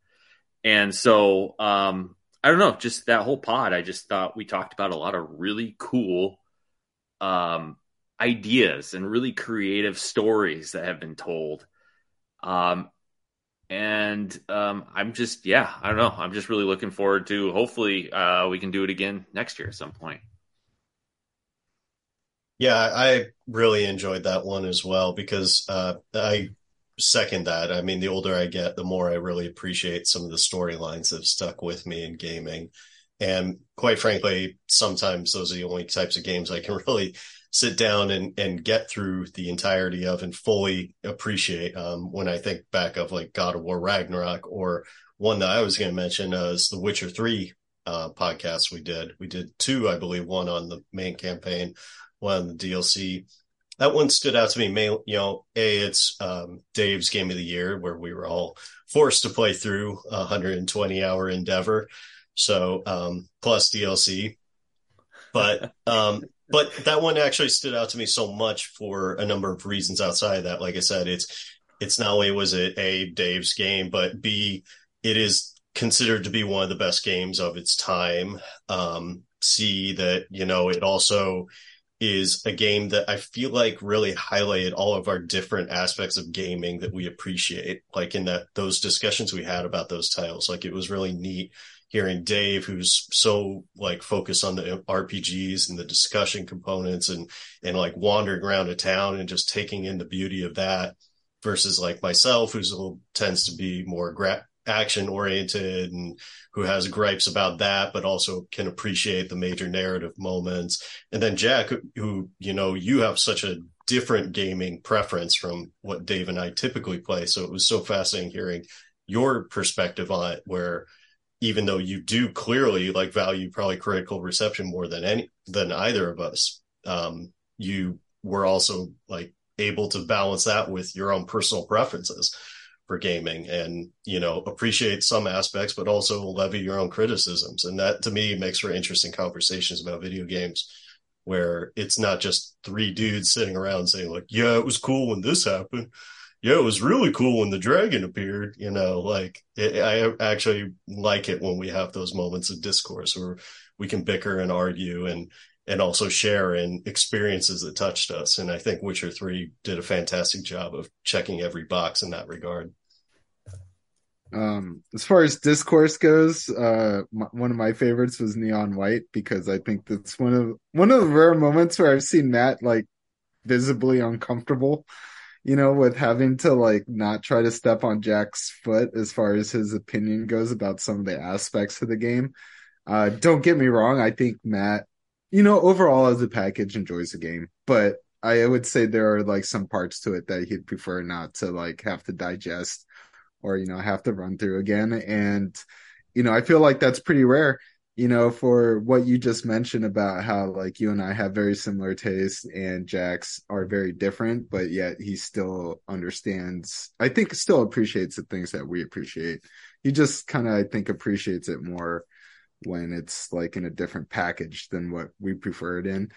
And so, um, I don't know, just that whole pod, I just thought we talked about a lot of really cool um, ideas and really creative stories that have been told. Um, and um, I'm just, yeah, I don't know. I'm just really looking forward to hopefully uh, we can do it again next year at some point. Yeah, I really enjoyed that one as well because uh, I second that. I mean, the older I get, the more I really appreciate some of the storylines that have stuck with me in gaming. And quite frankly, sometimes those are the only types of games I can really sit down and, and get through the entirety of and fully appreciate. Um, when I think back of like God of War Ragnarok or one that I was going to mention uh, is the Witcher 3 uh, podcast we did. We did two, I believe, one on the main campaign, one the DLC. That one stood out to me. Mainly, you know, a it's um, Dave's game of the year, where we were all forced to play through a 120 hour endeavor. So um, plus DLC, but um, but that one actually stood out to me so much for a number of reasons outside of that. Like I said, it's it's not only was it a Dave's game, but b it is considered to be one of the best games of its time. Um, C that you know it also is a game that I feel like really highlighted all of our different aspects of gaming that we appreciate. Like in that those discussions we had about those titles, like it was really neat hearing Dave, who's so like focused on the RPGs and the discussion components and and like wandering around a town and just taking in the beauty of that versus like myself, who's a little tends to be more gra- action oriented and who has gripes about that, but also can appreciate the major narrative moments. And then Jack, who, you know, you have such a different gaming preference from what Dave and I typically play. So it was so fascinating hearing your perspective on it, where even though you do clearly like value probably critical reception more than any than either of us, um, you were also like able to balance that with your own personal preferences for gaming and you know appreciate some aspects but also levy your own criticisms and that to me makes for interesting conversations about video games where it's not just three dudes sitting around saying like yeah it was cool when this happened yeah it was really cool when the dragon appeared you know like it, i actually like it when we have those moments of discourse where we can bicker and argue and and also share in experiences that touched us. And I think Witcher 3 did a fantastic job of checking every box in that regard. Um, as far as discourse goes, uh, my, one of my favorites was Neon White because I think that's one of one of the rare moments where I've seen Matt like visibly uncomfortable, you know, with having to like not try to step on Jack's foot as far as his opinion goes about some of the aspects of the game. Uh, don't get me wrong, I think Matt you know, overall as a package enjoys the game, but I would say there are like some parts to it that he'd prefer not to like have to digest or, you know, have to run through again. And, you know, I feel like that's pretty rare, you know, for what you just mentioned about how like you and I have very similar tastes and Jack's are very different, but yet he still understands, I think still appreciates the things that we appreciate. He just kind of, I think, appreciates it more when it's like in a different package than what we prefer it in.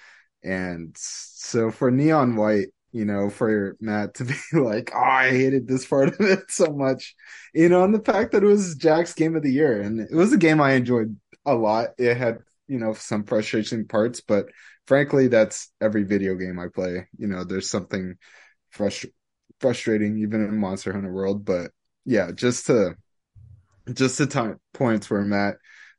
And so for Neon White, you know, for Matt to be like, oh, I hated this part of it so much, you know, and the fact that it was Jack's game of the year. And it was a game I enjoyed a lot. It had, you know, some frustrating parts, but frankly, that's every video game I play. You know, there's something frust- frustrating even in Monster Hunter World, but yeah, just to just the time points where I'm at,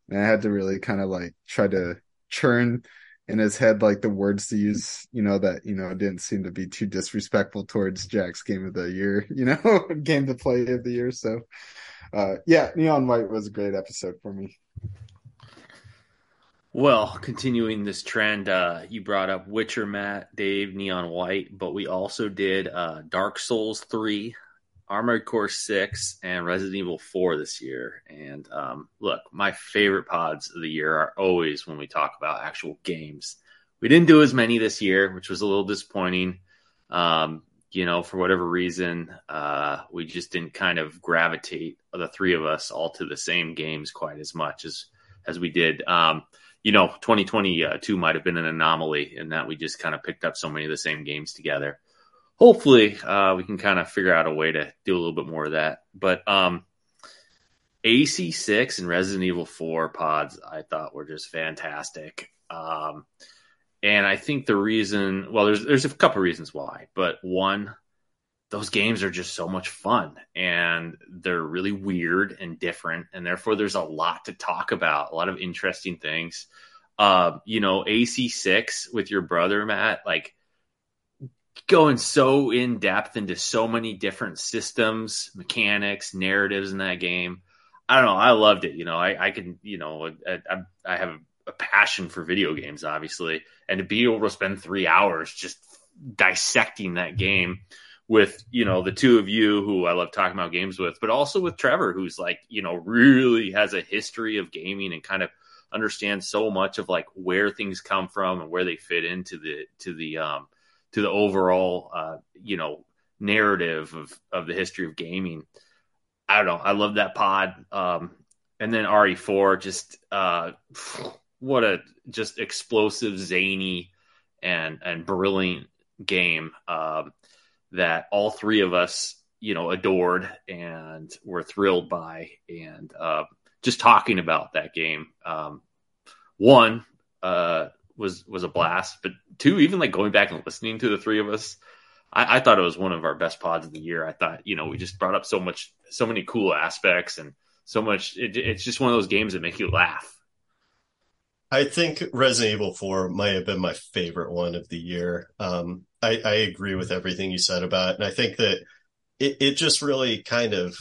and I had to really kind of like try to churn in his head like the words to use, you know, that, you know, didn't seem to be too disrespectful towards Jack's game of the year, you know, game to play of the year. So uh yeah, Neon White was a great episode for me. Well, continuing this trend, uh, you brought up Witcher, Matt, Dave, Neon White, but we also did uh, Dark Souls 3, Armored Core 6, and Resident Evil 4 this year. And um, look, my favorite pods of the year are always when we talk about actual games. We didn't do as many this year, which was a little disappointing. Um, you know, for whatever reason, uh, we just didn't kind of gravitate the three of us all to the same games quite as much as as we did. Um, you know, 2022 might have been an anomaly in that we just kind of picked up so many of the same games together hopefully uh, we can kind of figure out a way to do a little bit more of that. But um, AC6 and Resident Evil 4 pods I thought were just fantastic. Um, and I think the reason, well, there's there's a couple reasons why, but one, those games are just so much fun and they're really weird and different, and therefore there's a lot to talk about, a lot of interesting things. Uh, you know, AC6 with your brother Matt, like going so in depth into so many different systems, mechanics, narratives in that game. I don't know. I loved it. You know, I, I can, you know, I, I have a passion for video games, obviously, and to be able to spend three hours just dissecting that game with, you know, the two of you who I love talking about games with, but also with Trevor, who's like, you know, really has a history of gaming and kind of understands so much of like where things come from and where they fit into the to the um to the overall uh, you know narrative of of the history of gaming. I don't know. I love that pod. Um, and then RE4, just uh, what a just explosive, zany, and and brilliant game um, that all three of us, you know, adored and were thrilled by, and uh, just talking about that game. Um, one, uh, was was a blast. But two, even like going back and listening to the three of us, I, I, thought it was one of our best pods of the year. I thought you know we just brought up so much, so many cool aspects, and so much. It, it's just one of those games that make you laugh. I think Resident Evil 4 might have been my favorite one of the year. Um, I, I, agree with everything you said about it. And I think that it, it just really kind of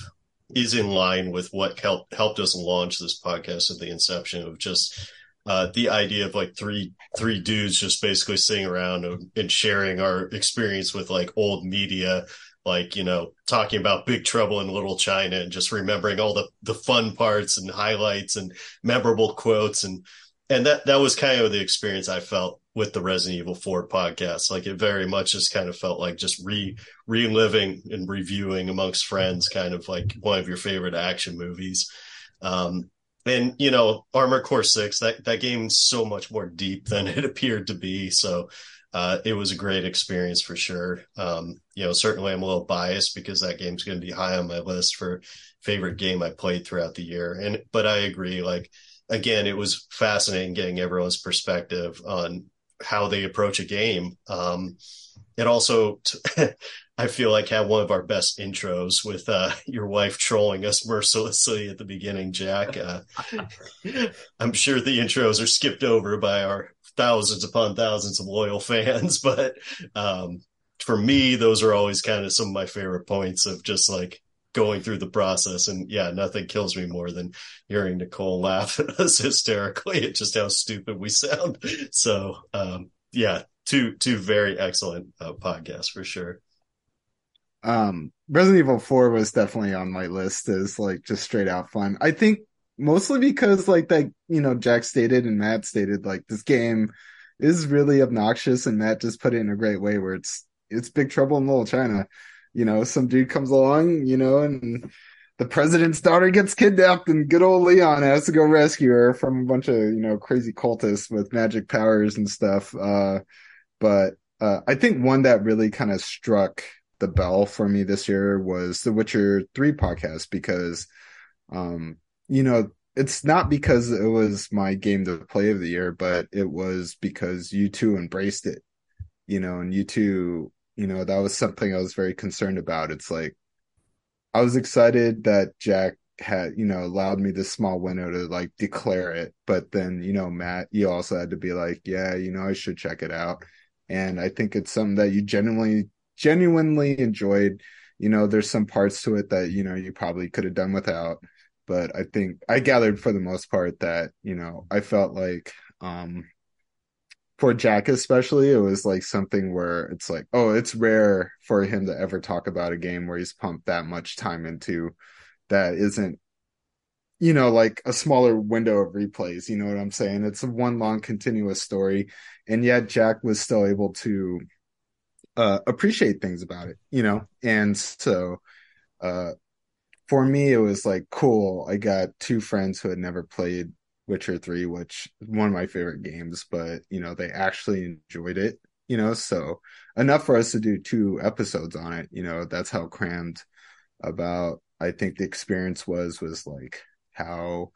is in line with what helped, helped us launch this podcast at the inception of just uh, the idea of like three three dudes just basically sitting around and sharing our experience with like old media like you know talking about big trouble in little china and just remembering all the the fun parts and highlights and memorable quotes. And and that that was kind of the experience i felt with the resident evil 4 podcast. Like it very much just kind of felt like just re reliving and reviewing amongst friends kind of like one of your favorite action movies. Um and you know armor core 6 that that game's so much more deep than it appeared to be. So uh, it was a great experience for sure. Um, you know certainly i'm a little biased because that game's going to be high on my list for favorite game i played throughout the year. And but i agree like again it was fascinating getting everyone's perspective on how they approach a game. Um, it also t- I feel like had one of our best intros with uh, your wife trolling us mercilessly at the beginning, Jack. Uh, I'm sure the intros are skipped over by our thousands upon thousands of loyal fans, but um, for me, those are always kind of some of my favorite points of just like going through the process. And yeah, nothing kills me more than hearing Nicole laugh at us hysterically at just how stupid we sound. So um, yeah, two two very excellent uh, podcasts for sure. Um, Resident Evil 4 was definitely on my list as like just straight out fun. I think mostly because like that, you know, Jack stated and Matt stated like this game is really obnoxious and Matt just put it in a great way where it's it's big trouble in little China. You know, some dude comes along, you know, and the president's daughter gets kidnapped and good old Leon has to go rescue her from a bunch of, you know, crazy cultists with magic powers and stuff. Uh but uh I think one that really kind of struck the bell for me this year was the Witcher 3 podcast because um you know it's not because it was my game to play of the year, but it was because you two embraced it, you know, and you two, you know, that was something I was very concerned about. It's like I was excited that Jack had, you know, allowed me this small window to like declare it, but then, you know, Matt, you also had to be like, yeah, you know, I should check it out. And I think it's something that you genuinely, genuinely enjoyed. You know, there's some parts to it that, you know, you probably could have done without but I think I gathered for the most part that you know I felt like um for Jack especially it was like something where it's like oh it's rare for him to ever talk about a game where he's pumped that much time into that isn't you know like a smaller window of replays you know what I'm saying it's a one long continuous story and yet Jack was still able to uh appreciate things about it you know? And so uh for me, it was like cool. I got two friends who had never played Witcher 3, which one of my favorite games, but you know, they actually enjoyed it, you know, so enough for us to do two episodes on it, you know, that's how crammed about I think the experience was was like how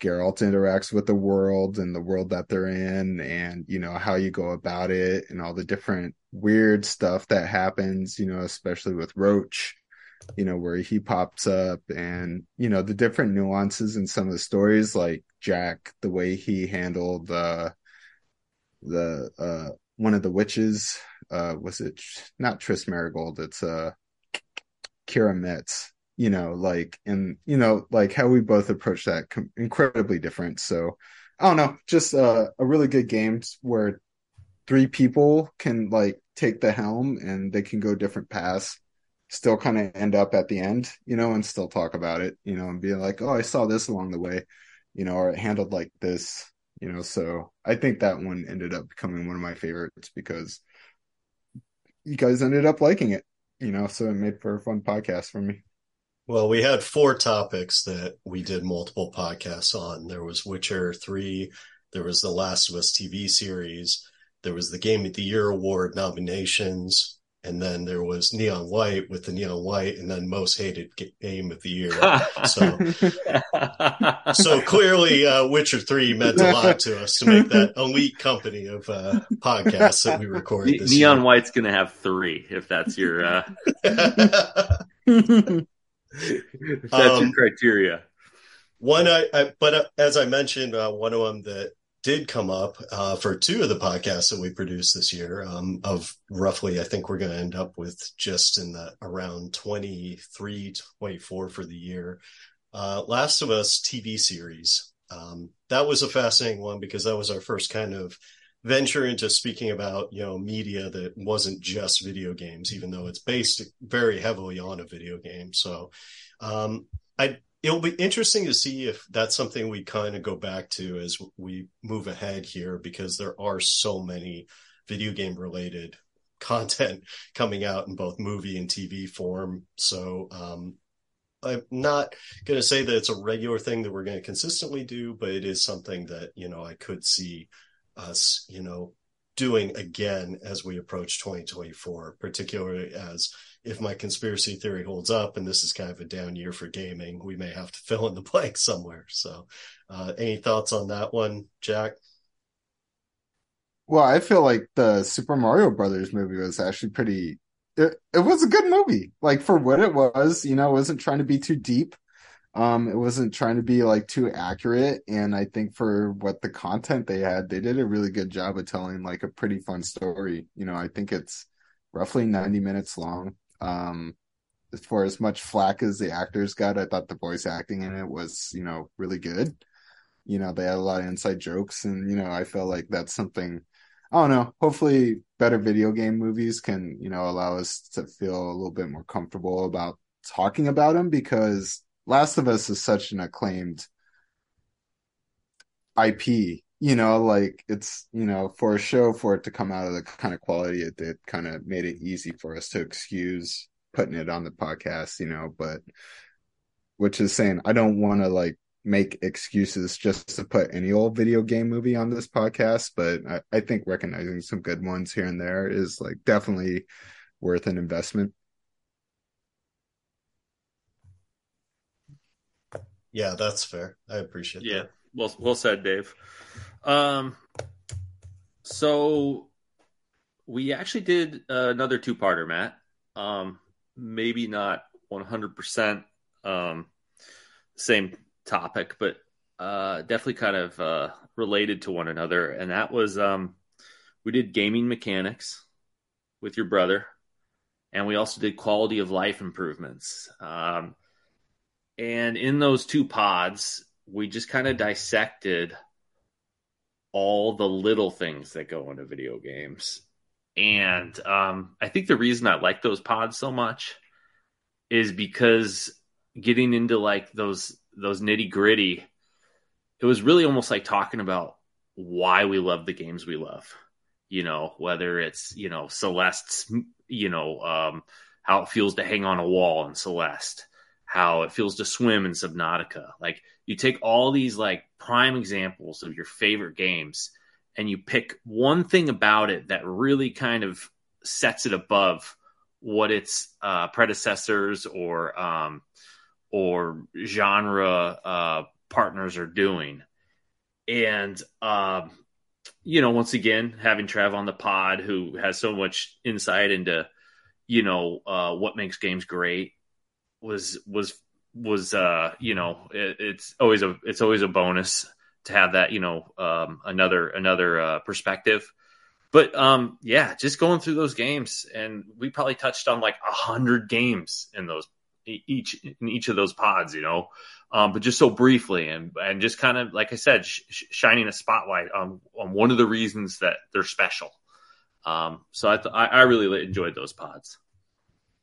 Geralt interacts with the world and the world that they're in and you know how you go about it and all the different weird stuff that happens, you know, especially with Roach you know, where he pops up and, you know, the different nuances in some of the stories, like Jack, the way he handled the, the, uh, one of the witches, uh, was it not Triss Merigold? It's, uh, Keira Metz, you know, like, and, you know, like how we both approach that com- incredibly different. So, I don't know, just uh, a really good game where three people can like take the helm and they can go different paths still kind of end up at the end, you know, and still talk about it, you know, and be like, oh, I saw this along the way, you know, or it handled like this, you know. So I think that one ended up becoming one of my favorites because you guys ended up liking it, you know, so it made for a fun podcast for me. Well, we had four topics that we did multiple podcasts on. There was Witcher 3, there was the Last of Us TV series, there was the Game of the Year award nominations, and then there was Neon White with the Neon White, and then most hated game of the year. so, so clearly, uh, Witcher Three meant a lot to us to make that elite company of uh, podcasts that we recorded. Neon year. White's going to have three if that's your uh... if that's um, your criteria. One, I, I but uh, as I mentioned, uh, one of them that did come up uh, for two of the podcasts that we produced this year. Um, of roughly, I think we're going to end up with just in the around 23, 24 for the year. Uh, Last of Us TV series. Um, that was a fascinating one because that was our first kind of venture into speaking about you know media that wasn't just video games, even though it's based very heavily on a video game. So um, I it'll be interesting to see if that's something we kind of go back to as we move ahead here because there are so many video game related content coming out in both movie and TV form. So um, I'm not going to say that it's a regular thing that we're going to consistently do, but it is something that you know I could see us you know doing again as we approach 2024, particularly as if my conspiracy theory holds up and this is kind of a down year for gaming, we may have to fill in the blank somewhere. So, uh, any thoughts on that one, Jack? Well, I feel like the Super Mario Brothers movie was actually pretty. It, it was a good movie, like for what it was. You know, it wasn't trying to be too deep. Um, it wasn't trying to be like too accurate, and I think for what the content they had, they did a really good job of telling like a pretty fun story. You know, I think it's roughly 90 minutes long. Um, for as much flack as the actors got, I thought the voice acting in it was, you know, really good. You know, they had a lot of inside jokes, and you know, I felt like that's something. I don't know. Hopefully, better video game movies can, you know, allow us to feel a little bit more comfortable about talking about them because Last of Us is such an acclaimed IP you know, like it's, you know, for a show for it to come out of the kind of quality it did kind of made it easy for us to excuse putting it on the podcast, you know, but which is saying I don't want to like make excuses just to put any old video game movie on this podcast, but I, I think recognizing some good ones here and there is like definitely worth an investment. Yeah, that's fair. I appreciate Yeah, that. well, well said, Dave. Um, so we actually did another two-parter, Matt. Um, maybe not one hundred percent um same topic, but uh, definitely kind of uh, related to one another, and that was um, we did gaming mechanics with your brother, and we also did quality of life improvements. Um, and in those two pods, we just kind of dissected all the little things that go into video games. And um, I think the reason I like those pods so much is because getting into like those those nitty gritty, it was really almost like talking about why we love the games we love. You know, whether it's you know Celeste's, you know, um, how it feels to hang on a wall in Celeste, how it feels to swim in Subnautica. Like you take all these like prime examples of your favorite games and you pick one thing about it that really kind of sets it above what its uh, predecessors or um, or genre uh, partners are doing. And um, you know, once again, having Trav on the pod, who has so much insight into you know uh, what makes games great, was was was uh, you know it, it's always a it's always a bonus to have that you know um, another another uh, perspective. But um, yeah, just going through those games, and we probably touched on like a hundred games in those each in each of those pods, you know. Um, but just so briefly, and and just kind of like I said, sh- shining a spotlight on on one of the reasons that they're special. Um, so I, th- I I really enjoyed those pods.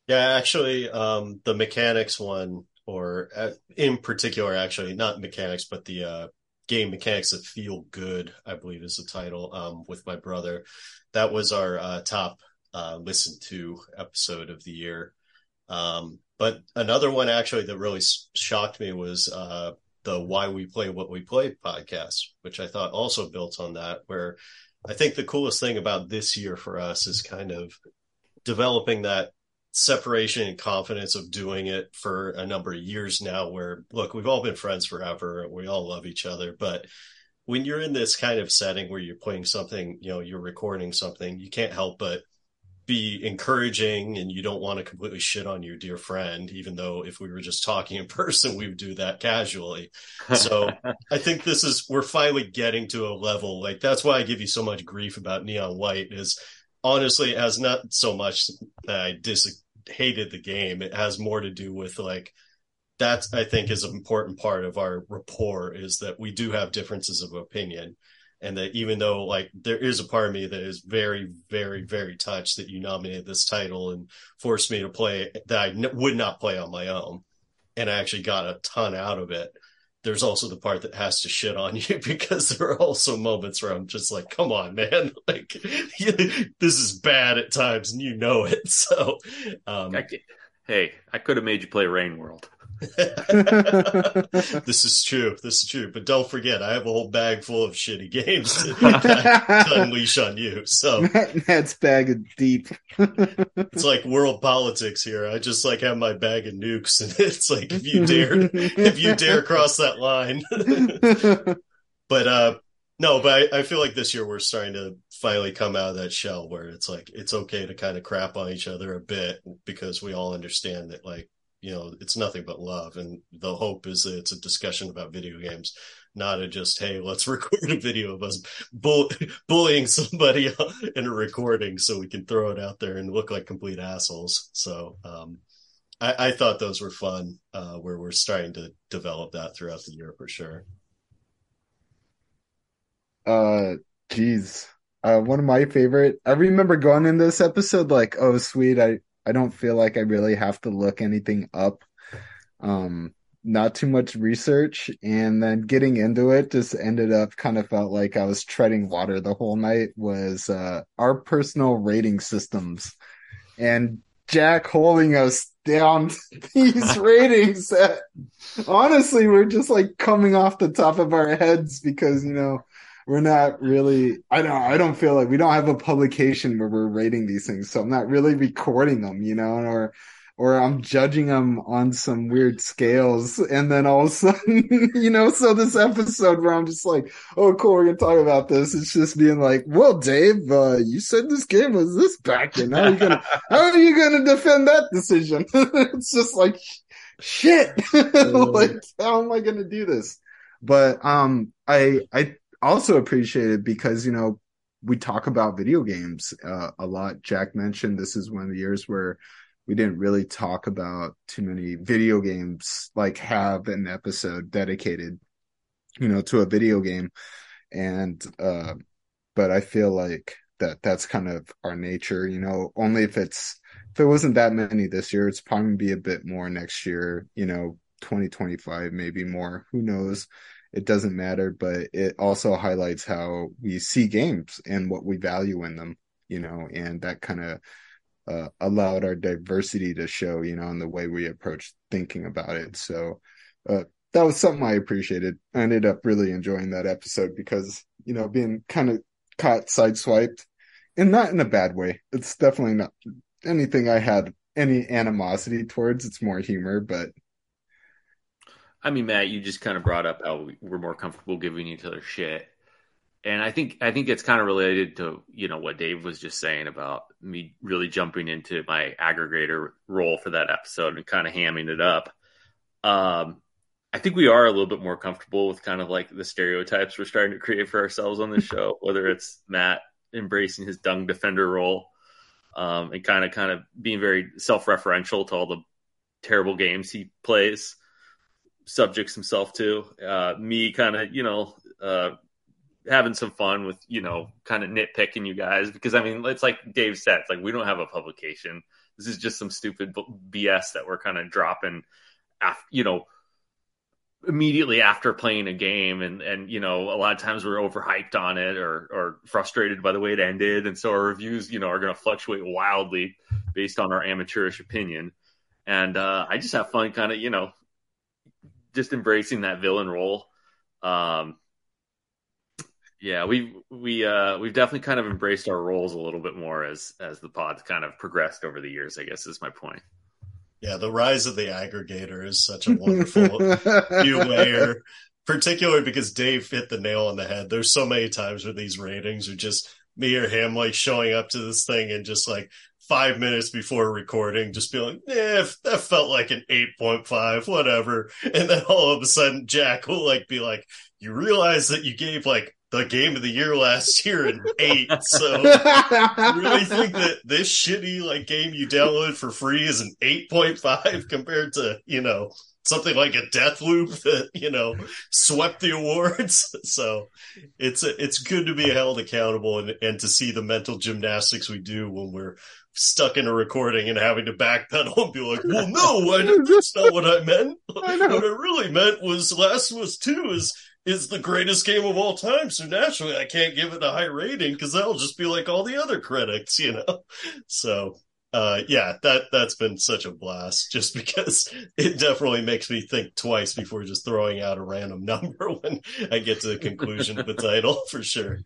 Yeah, actually, um, the mechanics one, or uh, in particular, actually, not mechanics, but the uh, game mechanics that feel good, I believe is the title, um, with my brother. That was our uh, top uh, listened to episode of the year. Um, but another one actually that really shocked me was uh, the Why We Play What We Play podcast, which I thought also built on that, where I think the coolest thing about this year for us is kind of developing that separation and confidence of doing it for a number of years now where look we've all been friends forever. We all love each other. But when you're in this kind of setting where you're playing something you know you're recording something you can't help but be encouraging and you don't want to completely shit on your dear friend even though if we were just talking in person we would do that casually. So i think this is we're finally getting to a level like that's why i give you so much grief about neon white is honestly it has not so much that i dis hated the game. It has more to do with like that I think is an important part of our rapport is that we do have differences of opinion. And that even though like there is a part of me that is very, very, very touched that you nominated this title and forced me to play that I n- would not play on my own. And I actually got a ton out of it there's also the part that has to shit on you because there are also moments where I'm just like, come on, man, like this is bad at times, and you know it. So, um, I, hey, I could have made you play Rain World. this is true. This is true. But don't forget, I have a whole bag full of shitty games to, to unleash on you. So that's bag of deep. it's like world politics here. I just like have my bag of nukes, and it's like if you dare, if you dare cross that line. but uh, no, but I, I feel like this year we're starting to finally come out of that shell where it's like it's okay to kind of crap on each other a bit because we all understand that like you know it's nothing but love and the hope is that it's a discussion about video games not a just hey let's record a video of us bull- bullying somebody in a recording so we can throw it out there and look like complete assholes. So um, I, I, thought those were fun uh, where we're starting to develop that throughout the year for sure. Uh geez. Uh, one of my favorite i remember going in this episode like oh sweet i I don't feel like I really have to look anything up. Um, not too much research, and then getting into it just ended up kind of felt like I was treading water the whole night. Was uh, our personal rating systems, and Jack holding us down these ratings that honestly we're just like coming off the top of our heads because you know we're not really I don't I don't feel like we don't have a publication where we're rating these things, so I'm not really recording them, you know, or or I'm judging them on some weird scales. And then all of a sudden, you know, so this episode where I'm just like, oh, cool, we're to talk about this. It's just being like, well, Dave, uh, you said this game was this back and how are you to, how are you going to defend that decision? it's just like, shit, like, how am I to do this? But, um, I, I also appreciate it because, you know, we talk about video games uh, a lot. Jack mentioned this is one of the years where we didn't really talk about too many video games, like have an episode dedicated, you know, to a video game. And, uh, but I feel like that that's kind of our nature, you know, only if it's, if it wasn't that many this year, it's probably be a bit more next year, you know, 2025, maybe more, who knows? It doesn't matter, but it also highlights how we see games and what we value in them, you know, and that kind of, uh, allowed our diversity to show, you know, in the way we approach thinking about it. So uh, that was something I appreciated. I ended up really enjoying that episode because, you know, being kind of caught sideswiped and not in a bad way. It's definitely not anything I had any animosity towards. It's more humor, but. I mean, Matt, you just kind of brought up how we're more comfortable giving each other shit and I think I think it's kind of related to you know what Dave was just saying about me really jumping into my aggregator role for that episode and kind of hamming it up. Um, I think we are a little bit more comfortable with kind of like the stereotypes we're starting to create for ourselves on this show, whether it's Matt embracing his dung defender role um, and kind of kind of being very self-referential to all the terrible games he plays, subjects himself to. Uh, me kind of you know uh, having some fun with you know kind of nitpicking you guys because I mean it's like Dave said it's like we don't have a publication this is just some stupid BS that we're kind of dropping after you know immediately after playing a game and and you know a lot of times we're overhyped on it or or frustrated by the way it ended and so our reviews you know are going to fluctuate wildly based on our amateurish opinion and uh, I just have fun kind of you know just embracing that villain role um yeah, we we uh we've definitely kind of embraced our roles a little bit more as as the pod's kind of progressed over the years. I guess is my point. Yeah, the rise of the aggregator is such a wonderful new layer, particularly because Dave hit the nail on the head. There's so many times where these ratings are just me or him like showing up to this thing and just like five minutes before recording, just be like, eh, that felt like an 8.5, whatever. And then all of a sudden Jack will like be like, you realize that you gave like the game of the year last year in eight. So you really think that this shitty like game you downloaded for free is an eight point five compared to, you know, something like a Deathloop that, you know, swept the awards. So it's a, it's good to be held accountable and, and to see the mental gymnastics we do when we're stuck in a recording and having to backpedal and be like, well, no, I, that's not what I meant. I what I really meant was Last of Us 2 is is the greatest game of all time. So naturally, I can't give it a high rating because that'll just be like all the other critics, you know. So, uh, yeah, that that's been such a blast. Just because it definitely makes me think twice before just throwing out a random number when I get to the conclusion of the title, for sure.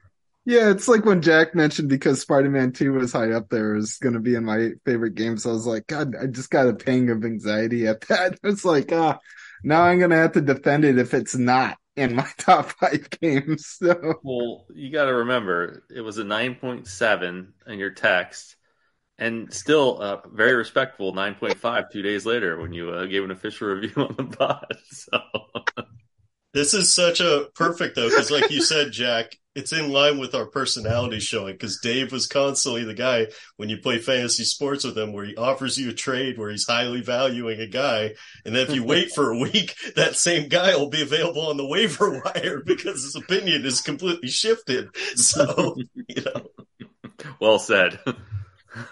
Yeah, it's like when Jack mentioned because Spider-Man 2 was high up there is going to be in my favorite games. I was like, God, I just got a pang of anxiety at that. It's like, ah, now I'm going to have to defend it if it's not in my top five games. So. Well, you got to remember it was a 9.7 in your text, and still a very respectful 9.5 two days later when you uh, gave an official review on the pod. So. This is such a perfect though, because like you said, Jack, it's in line with our personality showing. Because Dave was constantly the guy when you play fantasy sports with him, where he offers you a trade where he's highly valuing a guy, and then if you wait for a week, that same guy will be available on the waiver wire because his opinion is completely shifted. So you know, well said.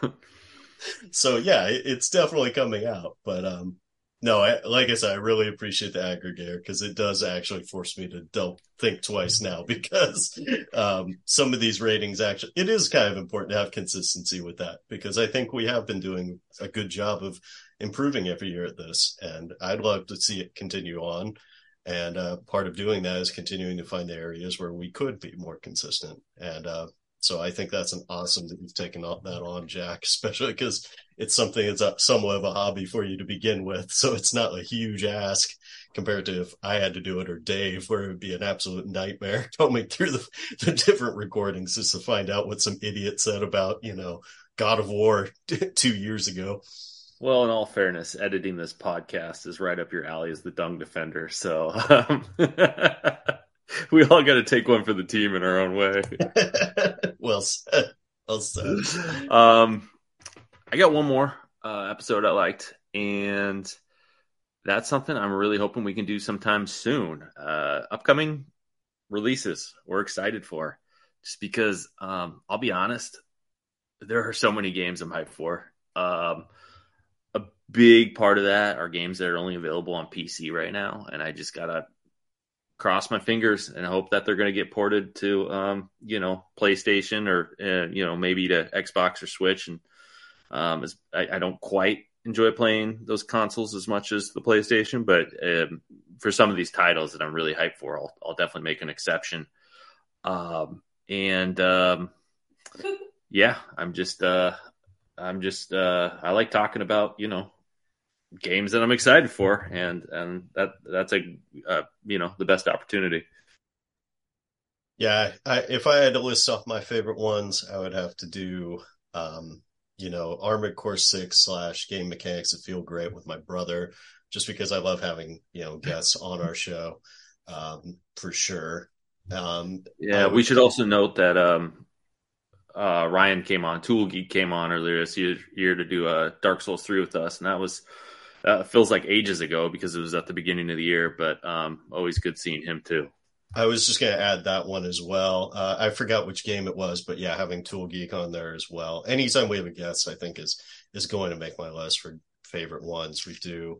so yeah, it's definitely coming out, but um, no, I, like I said, I really appreciate the aggregator because it does actually force me to don't think twice now because um, some of these ratings actually, it is kind of important to have consistency with that because I think we have been doing a good job of improving every year at this. And I'd love to see it continue on. And uh, part of doing that is continuing to find the areas where we could be more consistent. And uh, So I think that's an awesome that you've taken that on, Jack, especially because it's something that's a, somewhat of a hobby for you to begin with. So it's not a huge ask compared to if I had to do it or Dave, where it would be an absolute nightmare combing through the, the different recordings just to find out what some idiot said about, you know, God of War two years ago. Well, in all fairness, editing this podcast is right up your alley as the dung defender. So um, we all got to take one for the team in our own way. well said. Well said. Um, I got one more uh, episode I liked, and that's something I'm really hoping we can do sometime soon. Uh, upcoming releases we're excited for, just because um, I'll be honest, there are so many games I'm hyped for. Um, a big part of that are games that are only available on PC right now, and I just gotta cross my fingers and hope that they're going to get ported to, um, you know, PlayStation or uh, you know maybe to Xbox or Switch. And um, I, I, don't quite enjoy playing those consoles as much as the PlayStation, but um, for some of these titles that I'm really hyped for, I'll, I'll definitely make an exception. Um, and um, yeah, I'm just uh, I'm just uh, I like talking about you know games that I'm excited for, and and that that's a uh, you know the best opportunity. Yeah, I, if I had to list off my favorite ones, I would have to do um, you know Armored Core Six slash Game Mechanics that feel great with my brother, just because I love having you know guests on our show um, for sure. Um, yeah, would, we should also note that um, uh, Ryan came on, Tool Geek came on earlier this year, year to do a uh, Dark Souls 3 with us, and that was uh, feels like ages ago because it was at the beginning of the year, but um, always good seeing him too. I was just going to add that one as well. Uh, I forgot which game it was, but yeah, having Tool Geek on there as well. Anytime we have a guest, I think is is going to make my list for favorite ones. We do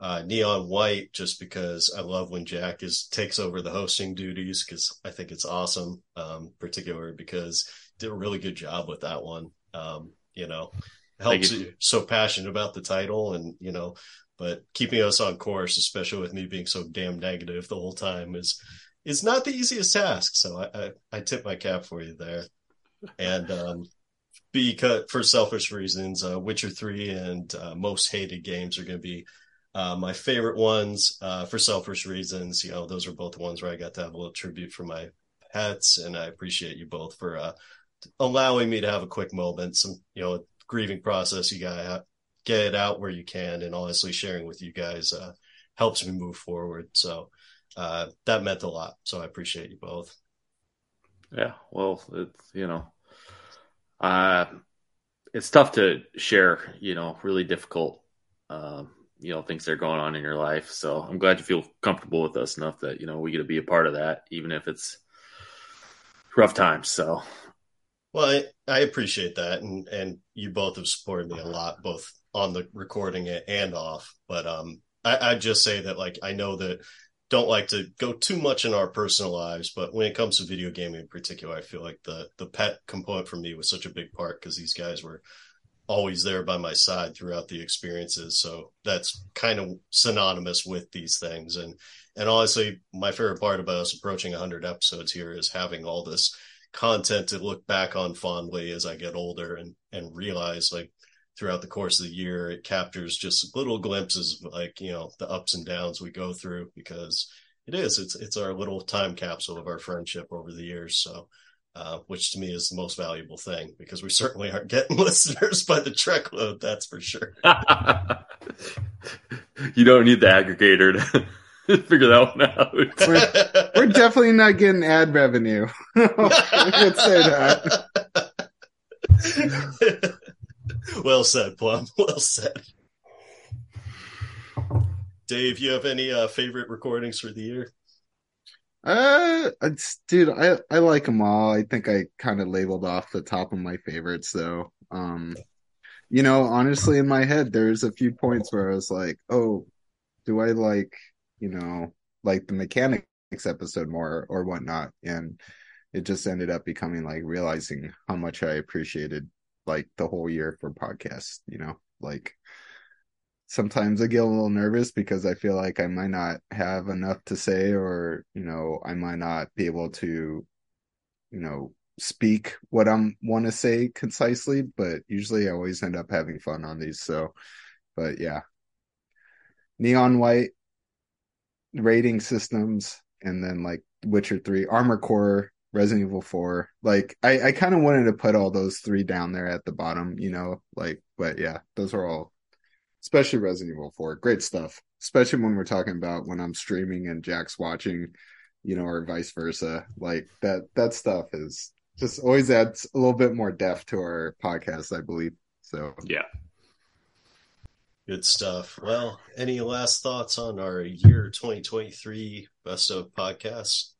uh, Neon White just because I love when Jack is takes over the hosting duties because I think it's awesome, um, particularly because did a really good job with that one. Um, you know, helps you. so passionate about the title and, you know, but keeping us on course, especially with me being so damn negative the whole time is, is not the easiest task. So I, I, I tip my cap for you there. And, um, because for selfish reasons, uh, Witcher 3 and uh, most hated games are going to be uh, my favorite ones uh, for selfish reasons. You know, those are both ones where I got to have a little tribute for my pets, and I appreciate you both for uh, allowing me to have a quick moment. Some, you know, grieving process. You gotta get it out where you can, and honestly, sharing with you guys uh, helps me move forward. So uh, that meant a lot. So I appreciate you both. Yeah, well, it's you know, uh, it's tough to share. You know, really difficult. Um, you know things that are going on in your life. So I'm glad you feel comfortable with us enough that you know we get to be a part of that, even if it's rough times. So well, I, I appreciate that, and and you both have supported me a lot, both on the recording it and off. But um, I, I just say that like I know that don't like to go too much in our personal lives, but when it comes to video gaming in particular, I feel like the the pet component for me was such a big part because these guys were always there by my side throughout the experiences. So that's kind of synonymous with these things. And and honestly, my favorite part about us approaching 100 episodes here is having all this content to look back on fondly as I get older and and realize like throughout the course of the year it captures just little glimpses of like you know the ups and downs we go through because it is it's it's our little time capsule of our friendship over the years. So uh, which to me is the most valuable thing because we certainly aren't getting listeners by the truckload that's for sure. You don't need the aggregator to figure that one out. we're, we're, definitely not getting ad revenue. Let's say that. well said, Plum. Well said. Dave, you have any uh, favorite recordings for the year? Uh, dude, I I like them all. I think I kind of labeled off the top of my favorites, though. Um, you know, honestly, in my head, there's a few points where I was like, "Oh, do I like you know, like the mechanics episode more or whatnot. And it just ended up becoming like realizing how much I appreciated like the whole year for podcasts, you know, like sometimes I get a little nervous because I feel like I might not have enough to say or, you know, I might not be able to, you know, speak what I'm want to say concisely, but usually I always end up having fun on these. So, but yeah, neon white rating systems, and then like Witcher Three, Armor Core, Resident Evil Four. Like I, I kind of wanted to put all those three down there at the bottom, you know. Like, but yeah, those are all, especially Resident Evil Four, great stuff. Especially when we're talking about when I'm streaming and Jack's watching, you know, or vice versa. Like that that stuff is just always adds a little bit more depth to our podcast, I believe. So yeah. Good stuff. Well, any last thoughts on our year 2023 best of podcasts?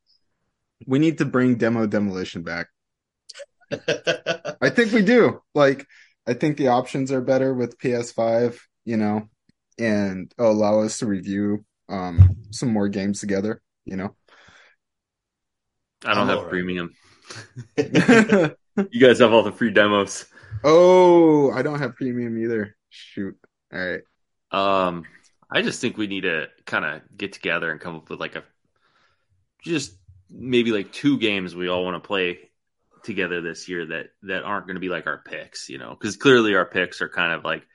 We need to bring demo demolition back. I think we do. Like, I think the options are better with PS5, you know, and allow us to review um some more games together, you know. I don't I'm have premium. you guys have all the free demos. Oh, I don't have premium either. Shoot. All right. Um, I just think we need to kind of get together and come up with like a just maybe like two games we all want to play together this year that that aren't going to be like our picks, you know, because clearly our picks are kind of like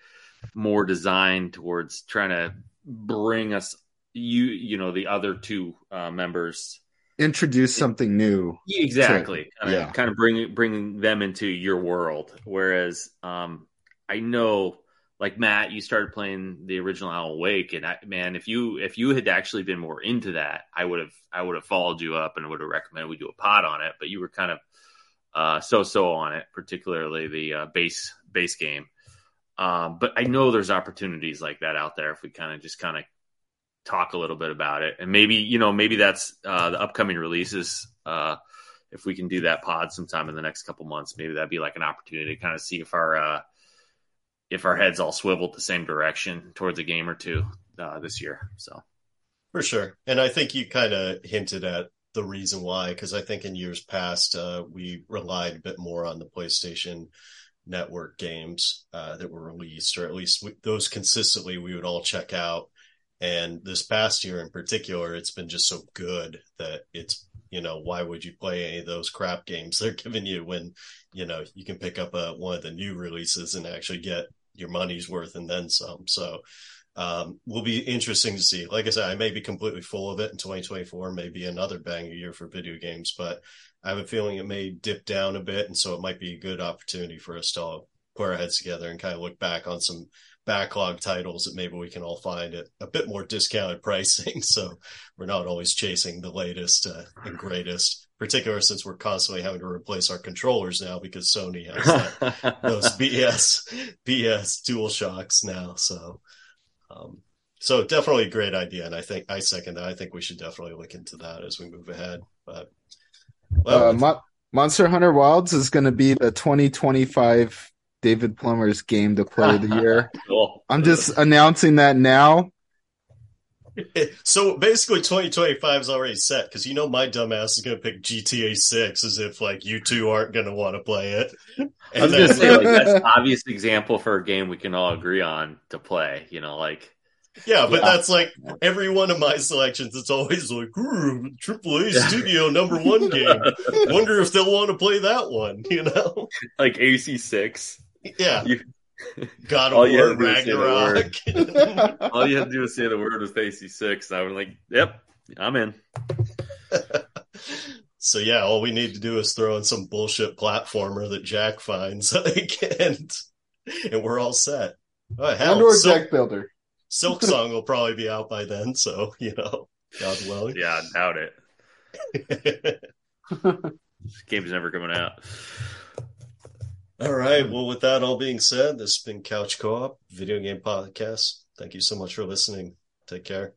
more designed towards trying to bring us you you know the other two uh, members introduce something new. Exactly. To, kind, of, yeah. kind of bring bringing them into your world. Whereas um, I know like Matt, you started playing the original Alan Wake, and I, man, if you if you had actually been more into that, I would have I would have followed you up and would have recommended we do a pod on it. But you were kind of uh, so so on it, particularly the uh, base base game. Um, but I know there's opportunities like that out there if we kind of just kind of talk a little bit about it, and maybe you know maybe that's uh, the upcoming releases. Uh, if we can do that pod sometime in the next couple months, maybe that'd be like an opportunity to kind of see if our uh, if our heads all swiveled the same direction towards a game or two uh, this year. So for sure, and I think you kind of hinted at the reason why because I think in years past uh, we relied a bit more on the PlayStation Network games uh, that were released, or at least we, those consistently we would all check out. And this past year in particular, it's been just so good that it's you know why would you play any of those crap games they're giving you when you know you can pick up a, one of the new releases and actually get your money's worth and then some. So um, will be interesting to see. Like i said i may be completely full of it in 2024 maybe another banger year for video games but i have a feeling it may dip down a bit and so it might be a good opportunity for us to all put our heads together and kind of look back on some backlog titles that maybe we can all find at a bit more discounted pricing. So we're not always chasing the latest uh, and greatest, particularly since we're constantly having to replace our controllers now because Sony has that, those BS BS Dual Shocks now. So, um, so definitely a great idea, and I think I second that. I think we should definitely look into that as we move ahead. But well, uh, Mo- Monster Hunter Wilds is going to be the 2025 David Plummer's game to play of the year. cool. I'm just announcing that now. So basically, 2025 is already set because you know my dumbass is going to pick GTA 6 as if like you two aren't going to want to play it. And I was going to say like that's an obvious example for a game we can all agree on to play. You know, like yeah, but yeah. that's like every one of my selections. It's always like Triple A Studio number one game. Wonder if they'll want to play that one. You know, like AC six. Yeah. You, God of War, Ragnarok. all you had to do was say the word was AC six. I was like, "Yep, I'm in." so yeah, all we need to do is throw in some bullshit platformer that Jack finds, like, and and we're all set. Oh, hell, and or Silk, deck builder. Silksong will probably be out by then, so you know, God willing. Yeah, I doubt it. this game's never coming out. All right. Well, with that all being said, this has been Couch Co op Video Game Podcast. Thank you so much for listening. Take care.